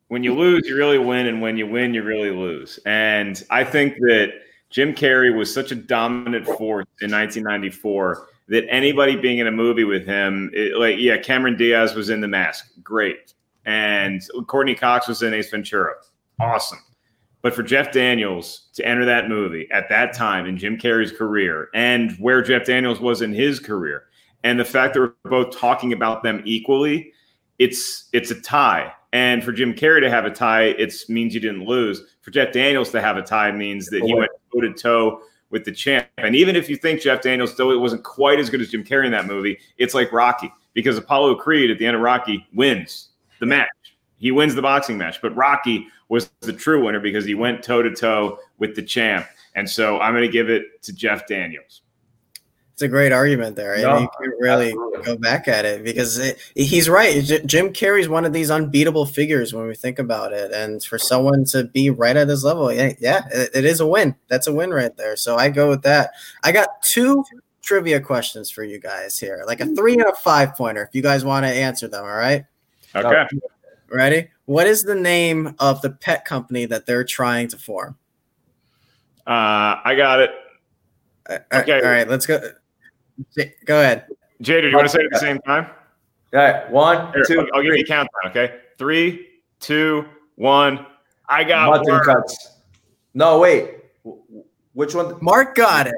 when you lose, you really win, and when you win, you really lose. And I think that Jim Carrey was such a dominant force in 1994 that anybody being in a movie with him, it, like, yeah, Cameron Diaz was in The Mask, great, and Courtney Cox was in Ace Ventura, awesome. But for Jeff Daniels to enter that movie at that time in Jim Carrey's career and where Jeff Daniels was in his career, and the fact that we're both talking about them equally, it's it's a tie. And for Jim Carrey to have a tie, it means you didn't lose. For Jeff Daniels to have a tie means that you went toe to toe with the champ. And even if you think Jeff Daniels though it wasn't quite as good as Jim Carrey in that movie, it's like Rocky because Apollo Creed at the end of Rocky wins the match. He wins the boxing match, but Rocky was the true winner because he went toe to toe with the champ. And so I'm going to give it to Jeff Daniels. It's a great argument there. No, and you can't really absolutely. go back at it because it, he's right. J- Jim Carrey's one of these unbeatable figures when we think about it. And for someone to be right at his level, yeah, yeah it, it is a win. That's a win right there. So I go with that. I got two trivia questions for you guys here, like a three and a five pointer, if you guys want to answer them. All right. Okay. Ready? What is the name of the pet company that they're trying to form? Uh, I got it. Uh, Okay. All right. Let's go. J- Go ahead. Jader, do you want to say it at the same time? All right, one, Here, two, I'll, I'll give you a countdown. Okay, three, two, one. I got mutton worm. cuts. No, wait. W- w- Which one? Mark got it.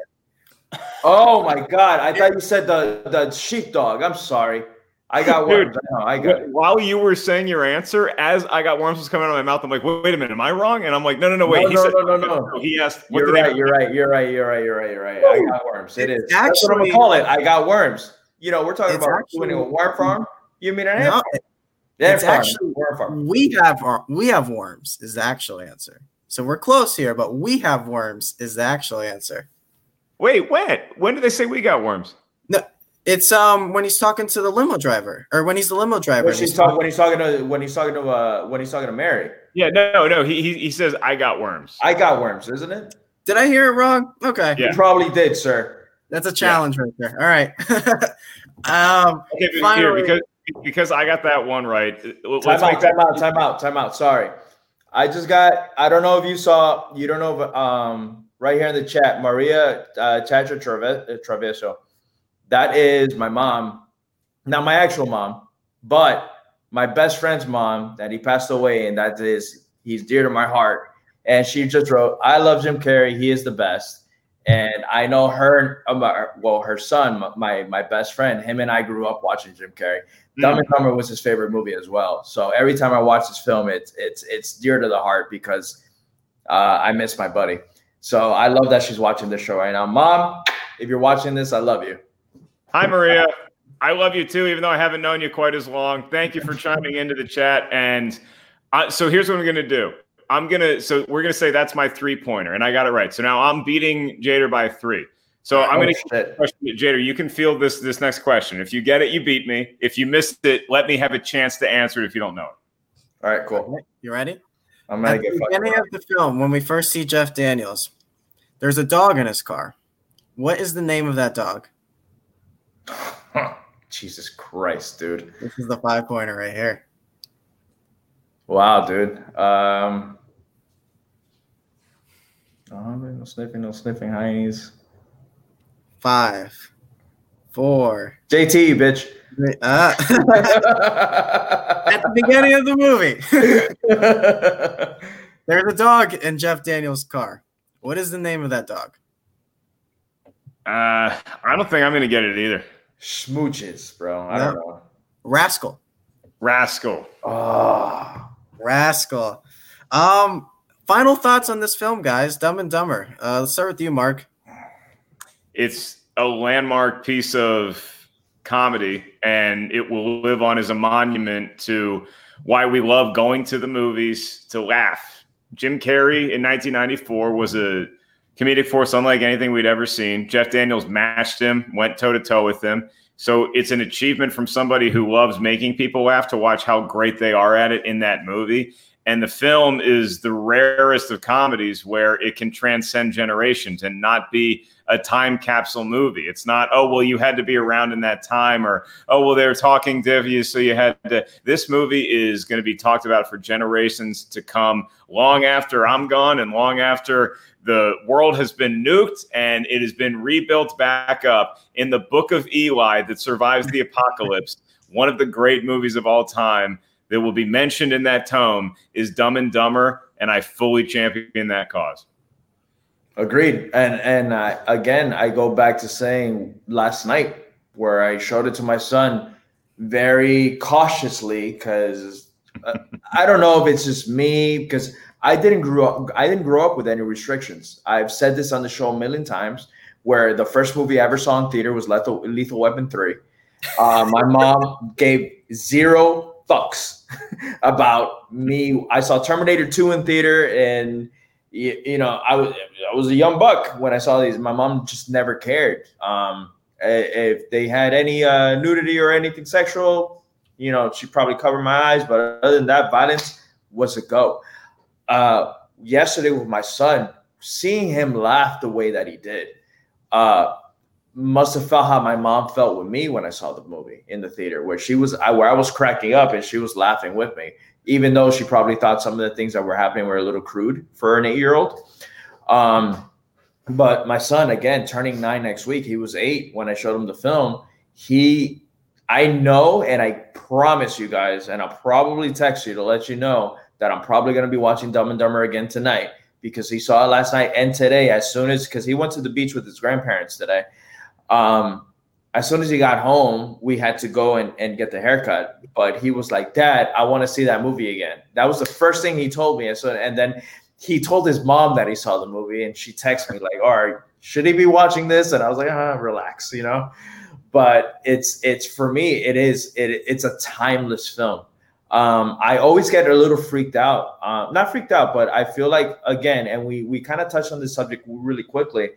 Oh my god! I thought you said the the sheepdog. I'm sorry. I got Dude, worms. No, I got it. While you were saying your answer, as I got worms was coming out of my mouth, I'm like, wait, wait a minute, am I wrong? And I'm like, no, no, no, wait. No, he no, said, no, no, no. He asked, what You're the name right. You're right. You're right. You're right. You're right. You're right. I got worms. It is. It's That's what I'm gonna call it. I got worms. You know, we're talking about actually- doing a worm farm. You mean an ant? No, it's farm. actually- worm farm. we have we have worms is the actual answer. So we're close here, but we have worms is the actual answer. Wait, when? When did they say we got worms? No, It's um when he's talking to the limo driver, or when he's the limo driver. When and she's he's talking when he's talking to when he's talking to uh when he's talking to Mary. Yeah, no, no. He he, he says I got worms. I got worms, isn't it? Did I hear it wrong? Okay, Yeah. You probably did, sir. that's a challenge right there. All right. um, Okay, but here, Finally- because because I got that one right. Let's Time make out, time out, time out, time out. Sorry. I just got I don't know if you saw you don't know if um right here in the chat, Maria uh Chacha Trave- Traveso. That is my mom, not my actual mom, but my best friend's mom that he passed away, and that is he's dear to my heart. And she just wrote, "I love Jim Carrey. He is the best." And I know her, um, uh, well, her son, my my best friend, him and I grew up watching Jim Carrey. Dumb and Dumber was his favorite movie as well. So every time I watch this film, it's it's it's dear to the heart because uh, I miss my buddy. So I love that she's watching this show right now. Mom, if you're watching this, I love you. Hi, Maria. I love you too, even though I haven't known you quite as long. Thank you for chiming into the chat. And uh, so here's what I'm going to do. I'm going to, so we're going to say that's my three pointer, and I got it right. So now I'm beating Jader by three. So I'm going to shit. Jader. You can field this this next question. If you get it, you beat me. If you missed it, let me have a chance to answer it if you don't know it. All right, cool. you ready? I'm gonna At get the fucking. beginning of the film, when we first see Jeff Daniels, there's a dog in his car. What is the name of that dog? Jesus Christ, dude! This is the five pointer right here. Wow, dude. Um, oh, no sniffing, no sniffing, heinies. Five, four. JT, bitch. Uh, at the beginning of the movie, there's a dog in Jeff Daniels' car. What is the name of that dog? Uh, I don't think I'm going to get it either. Smooches, bro. I don't know. Rascal. Rascal. Oh, Rascal. Um, final thoughts on this film, guys. Dumb and Dumber. Uh, let's start with you, Mark. it's a landmark piece of comedy and it will live on as a monument to why we love going to the movies to laugh. Jim Carrey in 1994 was a comedic force unlike anything we'd ever seen. Jeff Daniels matched him, went toe to toe with him. So it's an achievement from somebody who loves making people laugh to watch how great they are at it in that movie. And the film is the rarest of comedies where it can transcend generations and not be a time capsule movie. It's not, oh, well, you had to be around in that time, or, oh, well, they were talking to you, so you had to. This movie is going to be talked about for generations to come, long after I'm gone and long after the world has been nuked and it has been rebuilt back up in the book of Eli that survives the apocalypse. One of the great movies of all time that will be mentioned in that tome is Dumb and Dumber, and I fully champion that cause. Agreed. And and again, I go back to saying last night where I showed it to my son very cautiously because uh, I don't know if it's just me because I didn't grow up. I didn't grow up with any restrictions. I've said this on the show a million times. Where the first movie I ever saw in theater was Lethal, Lethal Weapon three. Uh, my mom gave zero fucks about me. I saw Terminator two in theater and you, you know, I was I was a young buck when I saw these. My mom just never cared. Um, if they had any uh, nudity or anything sexual, you know, she probably covered my eyes. But other than that, violence was a go. Uh, yesterday with my son, seeing him laugh the way that he did, uh, must have felt how my mom felt with me when I saw the movie in the theater, where she was, I, where I was cracking up and she was laughing with me even though she probably thought some of the things that were happening were a little crude for an eight year old. Um, but my son, again, turning nine next week, he was eight when I showed him the film. He, I know, and I promise you guys, and I'll probably text you to let you know that I'm probably going to be watching Dumb and Dumber again tonight because he saw it last night and today. As soon as, because he went to the beach with his grandparents today. Um, as soon as he got home, we had to go and, and get the haircut. But he was like, Dad, I want to see that movie again. That was the first thing he told me. And so and then he told his mom that he saw the movie and she texted me like, all right, should he be watching this? And I was like, ah, relax, you know. But it's it's for me, it is it it's a timeless film. Um, I always get a little freaked out. Uh, not freaked out, but I feel like again, and we we kind of touched on this subject really quickly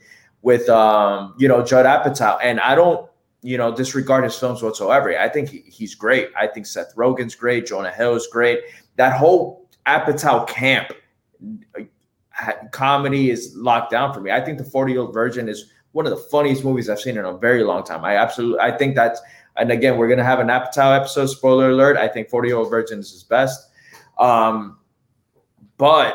with um, you know, Judd Apatow. And I don't you know, disregard his films whatsoever. I think he, he's great. I think Seth Rogen's great. Jonah Hill is great. That whole Apatow camp uh, comedy is locked down for me. I think the 40 year old virgin is one of the funniest movies I've seen in a very long time. I absolutely, I think that's, and again, we're to have an Apatow episode, spoiler alert. I think 40 year old virgin is his best. Um, but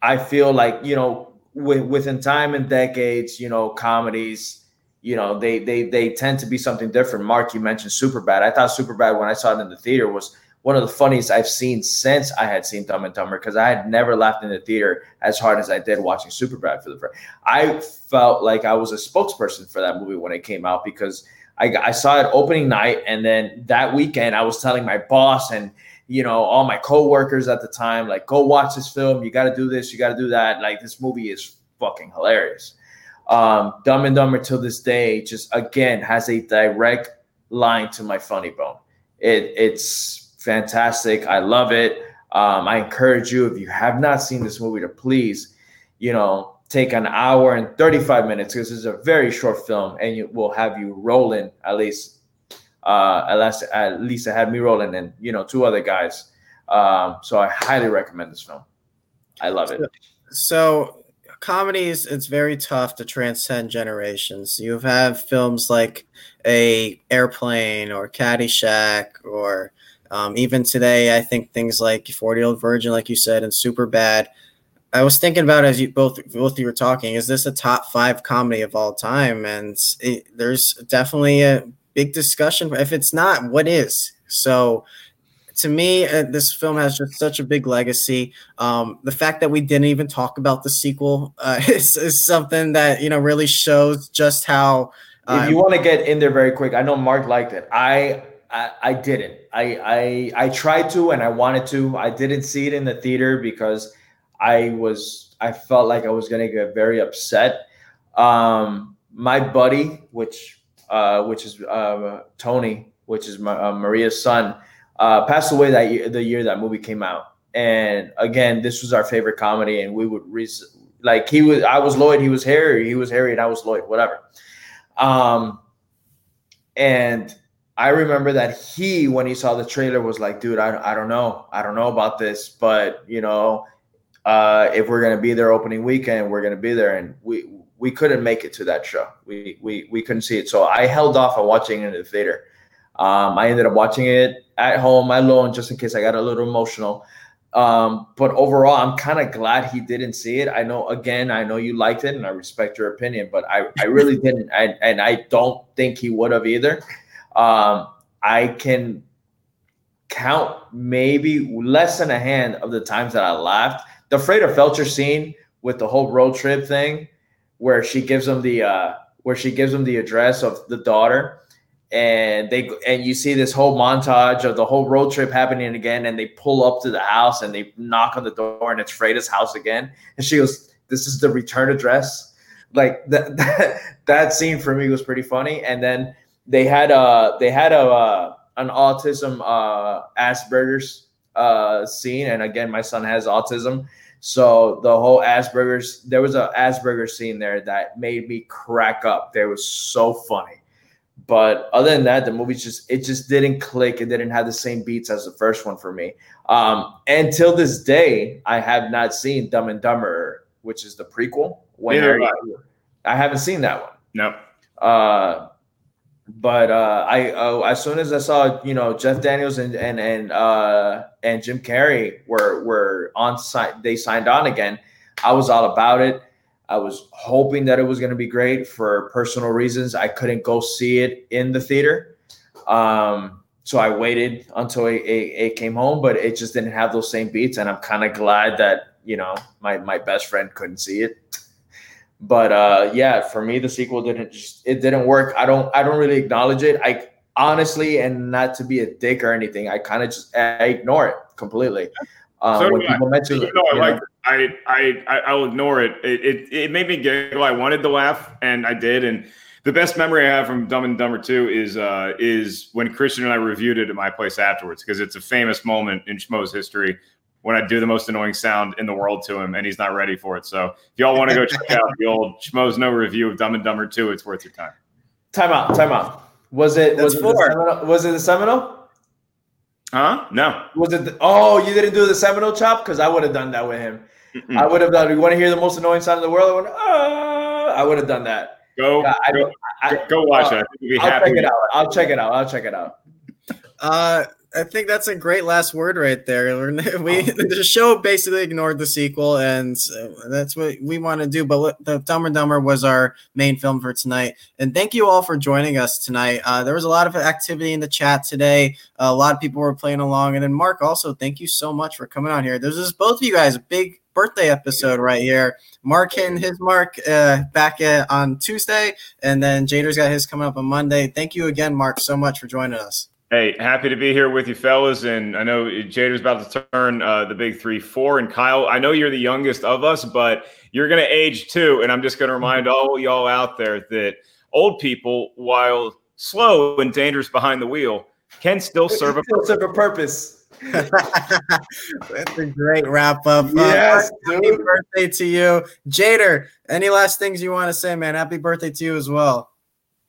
I feel like, you know, with, within time and decades, you know, comedies, you know, they they they tend to be something different. Mark, you mentioned Superbad. I thought Superbad when I saw it in the theater was one of the funniest I've seen since I had seen Dumb and Dumber because I had never laughed in the theater as hard as I did watching Superbad for the first. I felt like I was a spokesperson for that movie when it came out because I, I saw it opening night and then that weekend I was telling my boss and you know all my coworkers at the time like go watch this film. You got to do this. You got to do that. Like this movie is fucking hilarious. Um, Dumb and Dumber till this day just again has a direct line to my funny bone. It, it's fantastic. I love it. Um, I encourage you if you have not seen this movie to please, you know, take an hour and 35 minutes because it's a very short film and it will have you rolling. At least uh at least at least it had me rolling and you know two other guys. Um so i highly recommend this film. I love it. So comedies it's very tough to transcend generations. You have films like a airplane or caddyshack or um, even today i think things like 40 year old virgin like you said and Super Bad. i was thinking about as you both both you were talking is this a top five comedy of all time and it, there's definitely a big discussion if it's not what is so to me, uh, this film has just such a big legacy. Um, the fact that we didn't even talk about the sequel uh, is, is, something that you know really shows just how. Uh, if you want to get in there very quick, I know Mark liked it. I I, I didn't. I, I I tried to and I wanted to. I didn't see it in the theater because I was I felt like I was gonna get very upset. Um, my buddy, which uh, which is uh, Tony, which is my, uh, Maria's son uh, passed away that year, the year that movie came out. And again, this was our favorite comedy, and we would re- like he was. I was Lloyd, he was Harry, he was Harry, and I was Lloyd, whatever. Um, and I remember that he, when he saw the trailer, was like, "Dude, I, I don't know, I don't know about this, but you know, uh, if we're gonna be there opening weekend, we're gonna be there." And we we couldn't make it to that show. We we we couldn't see it, so I held off on watching it in the theater. Um, I ended up watching it at home alone just in case I got a little emotional. Um, but overall, I'm kind of glad he didn't see it. I know, again, I know you liked it and I respect your opinion, but I, I really didn't. I, and I don't think he would have either. Um, I can count maybe less than a hand of the times that I laughed. The Fraida Felcher scene with the whole road trip thing, where she gives him the uh, where she gives him the address of the daughter and they and you see this whole montage of the whole road trip happening again and they pull up to the house and they knock on the door and it's Fraida's house again. And she goes this is the return address. Like that that, that scene for me was pretty funny. And then they had a they had a uh, an autism uh asperger's uh scene and again my son has autism so the whole asperger's there was a asperger's scene there that made me crack up there was so funny but other than that, the movie just it just didn't click. It didn't have the same beats as the first one for me. Um, until this day, I have not seen Dumb and Dumber, which is the prequel. When I, I haven't seen that one. No. Uh, but uh, I uh, as soon as I saw you know Jeff Daniels and and and uh, and Jim Carrey were were on site, they signed on again. I was all about it. I was hoping that it was going to be great for personal reasons. I couldn't go see it in the theater. Um, so I waited until it, it, it, came home, but it just didn't have those same beats. And I'm kind of glad that, you know, my, my best friend couldn't see it. But uh, yeah, for me, the sequel didn't just, it didn't work. I don't, I don't really acknowledge it. I honestly, and not to be a dick or anything, I kind of just, I ignore it completely. Um, so when people mention, you know, I like I, I, I'll ignore it. It, it. it made me giggle. I wanted to laugh, and I did. And the best memory I have from Dumb and Dumber Two is uh, is when Christian and I reviewed it at my place afterwards because it's a famous moment in Schmo's history when I do the most annoying sound in the world to him, and he's not ready for it. So if y'all want to go check out the old Schmoes Know review of Dumb and Dumber Two, it's worth your time. Time out. Time out. Was it That's was it, the four. Seminole, was it the Seminole? Huh? No. Was it? The, oh, you didn't do the Seminole chop because I would have done that with him. Mm-mm. I would have done. You want to hear the most annoying sound in the world? I would. Uh, I would have done that. Go, Yeah, I- go, I, go, go watch it. I think you'll I'll happy. check it out. I'll check it out. I'll check it out. Uh, I think that's a great last word right there. We the show basically ignored the sequel, and so that's what we want to do. But the Dumber and Dumber was our main film for tonight. And thank you all for joining us tonight. Uh, there was a lot of activity in the chat today. a lot of people were playing along, and then Mark also. Thank you so much for coming on here. This is both of you guys big birthday episode right here. Mark hitting his mark uh, back uh, on Tuesday, and then Jader's got his coming up on Monday. Thank you again, Mark, so much for joining us. Hey, happy to be here with you, fellas. And I know Jader's about to turn uh, the big three, four. And Kyle, I know you're the youngest of us, but you're going to age too. And I'm just going to remind all y'all out there that old people, while slow and dangerous behind the wheel, can still serve a Still serve a purpose. That's a great wrap up. Uh, Yes, happy birthday to you, Jader. Any last things you want to say, man? Happy birthday to you as well.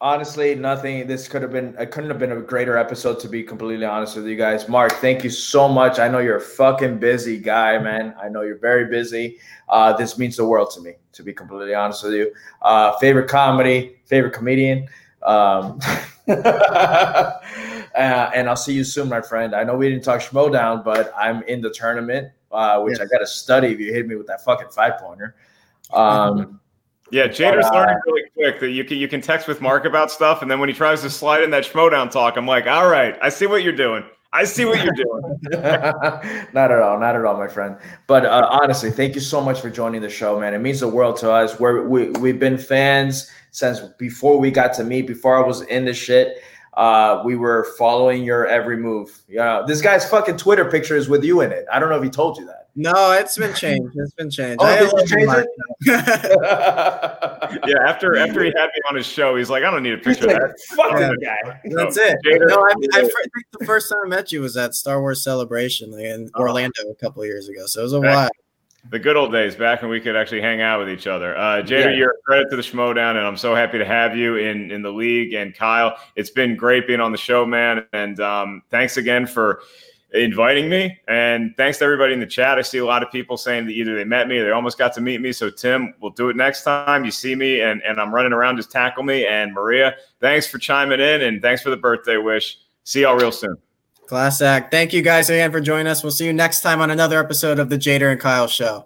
Honestly, nothing. This could have been. It couldn't have been a greater episode. To be completely honest with you guys, Mark, thank you so much. I know you're a fucking busy guy, man. I know you're very busy. Uh, this means the world to me. To be completely honest with you, uh, favorite comedy, favorite comedian. Um, uh, and I'll see you soon, my friend. I know we didn't talk Schmoedown, but I'm in the tournament, uh, which I got to study. If you hit me with that fucking five pointer. Um, Yeah, Jader's But, uh, learning really quick that you can you can text with Mark about stuff, and then when he tries to slide in that Schmoedown talk, I'm like, all right, I see what you're doing. I see what you're doing. not at all, not at all, my friend. But uh, honestly, thank you so much for joining the show, man. It means the world to us. We're, we we've been fans since before we got to meet. Before I was in the shit, uh, we were following your every move. Yeah, this guy's fucking Twitter picture is with you in it. I don't know if he told you that. No, it's been changed. It's been changed. Oh, I did you love change Mark. Yeah, after after he had me on his show, he's like, I don't need a He's picture of that. fuck Yeah. guy. That's it. Jader- no, I, I fir- think the first time I met you was at Star Wars Celebration in Oh. Orlando a couple of years ago. So it was a Back- while. The good old days back when we could actually hang out with each other. Uh, Jader, Yeah. you're a credit to the Schmoedown, and I'm so happy to have you in in the league. And Kyle, it's been great being on the show, man. And um, thanks again for inviting me. And thanks to everybody in the chat. I see a lot of people saying that either they met me or they almost got to meet me. So Tim, we'll do it next time. You see me and, and I'm running around, just tackle me. And Maria, thanks for chiming in and thanks for the birthday wish. See y'all real soon. Class act. Thank you guys again for joining us. We'll see you next time on another episode of the Jader and Kyle Show.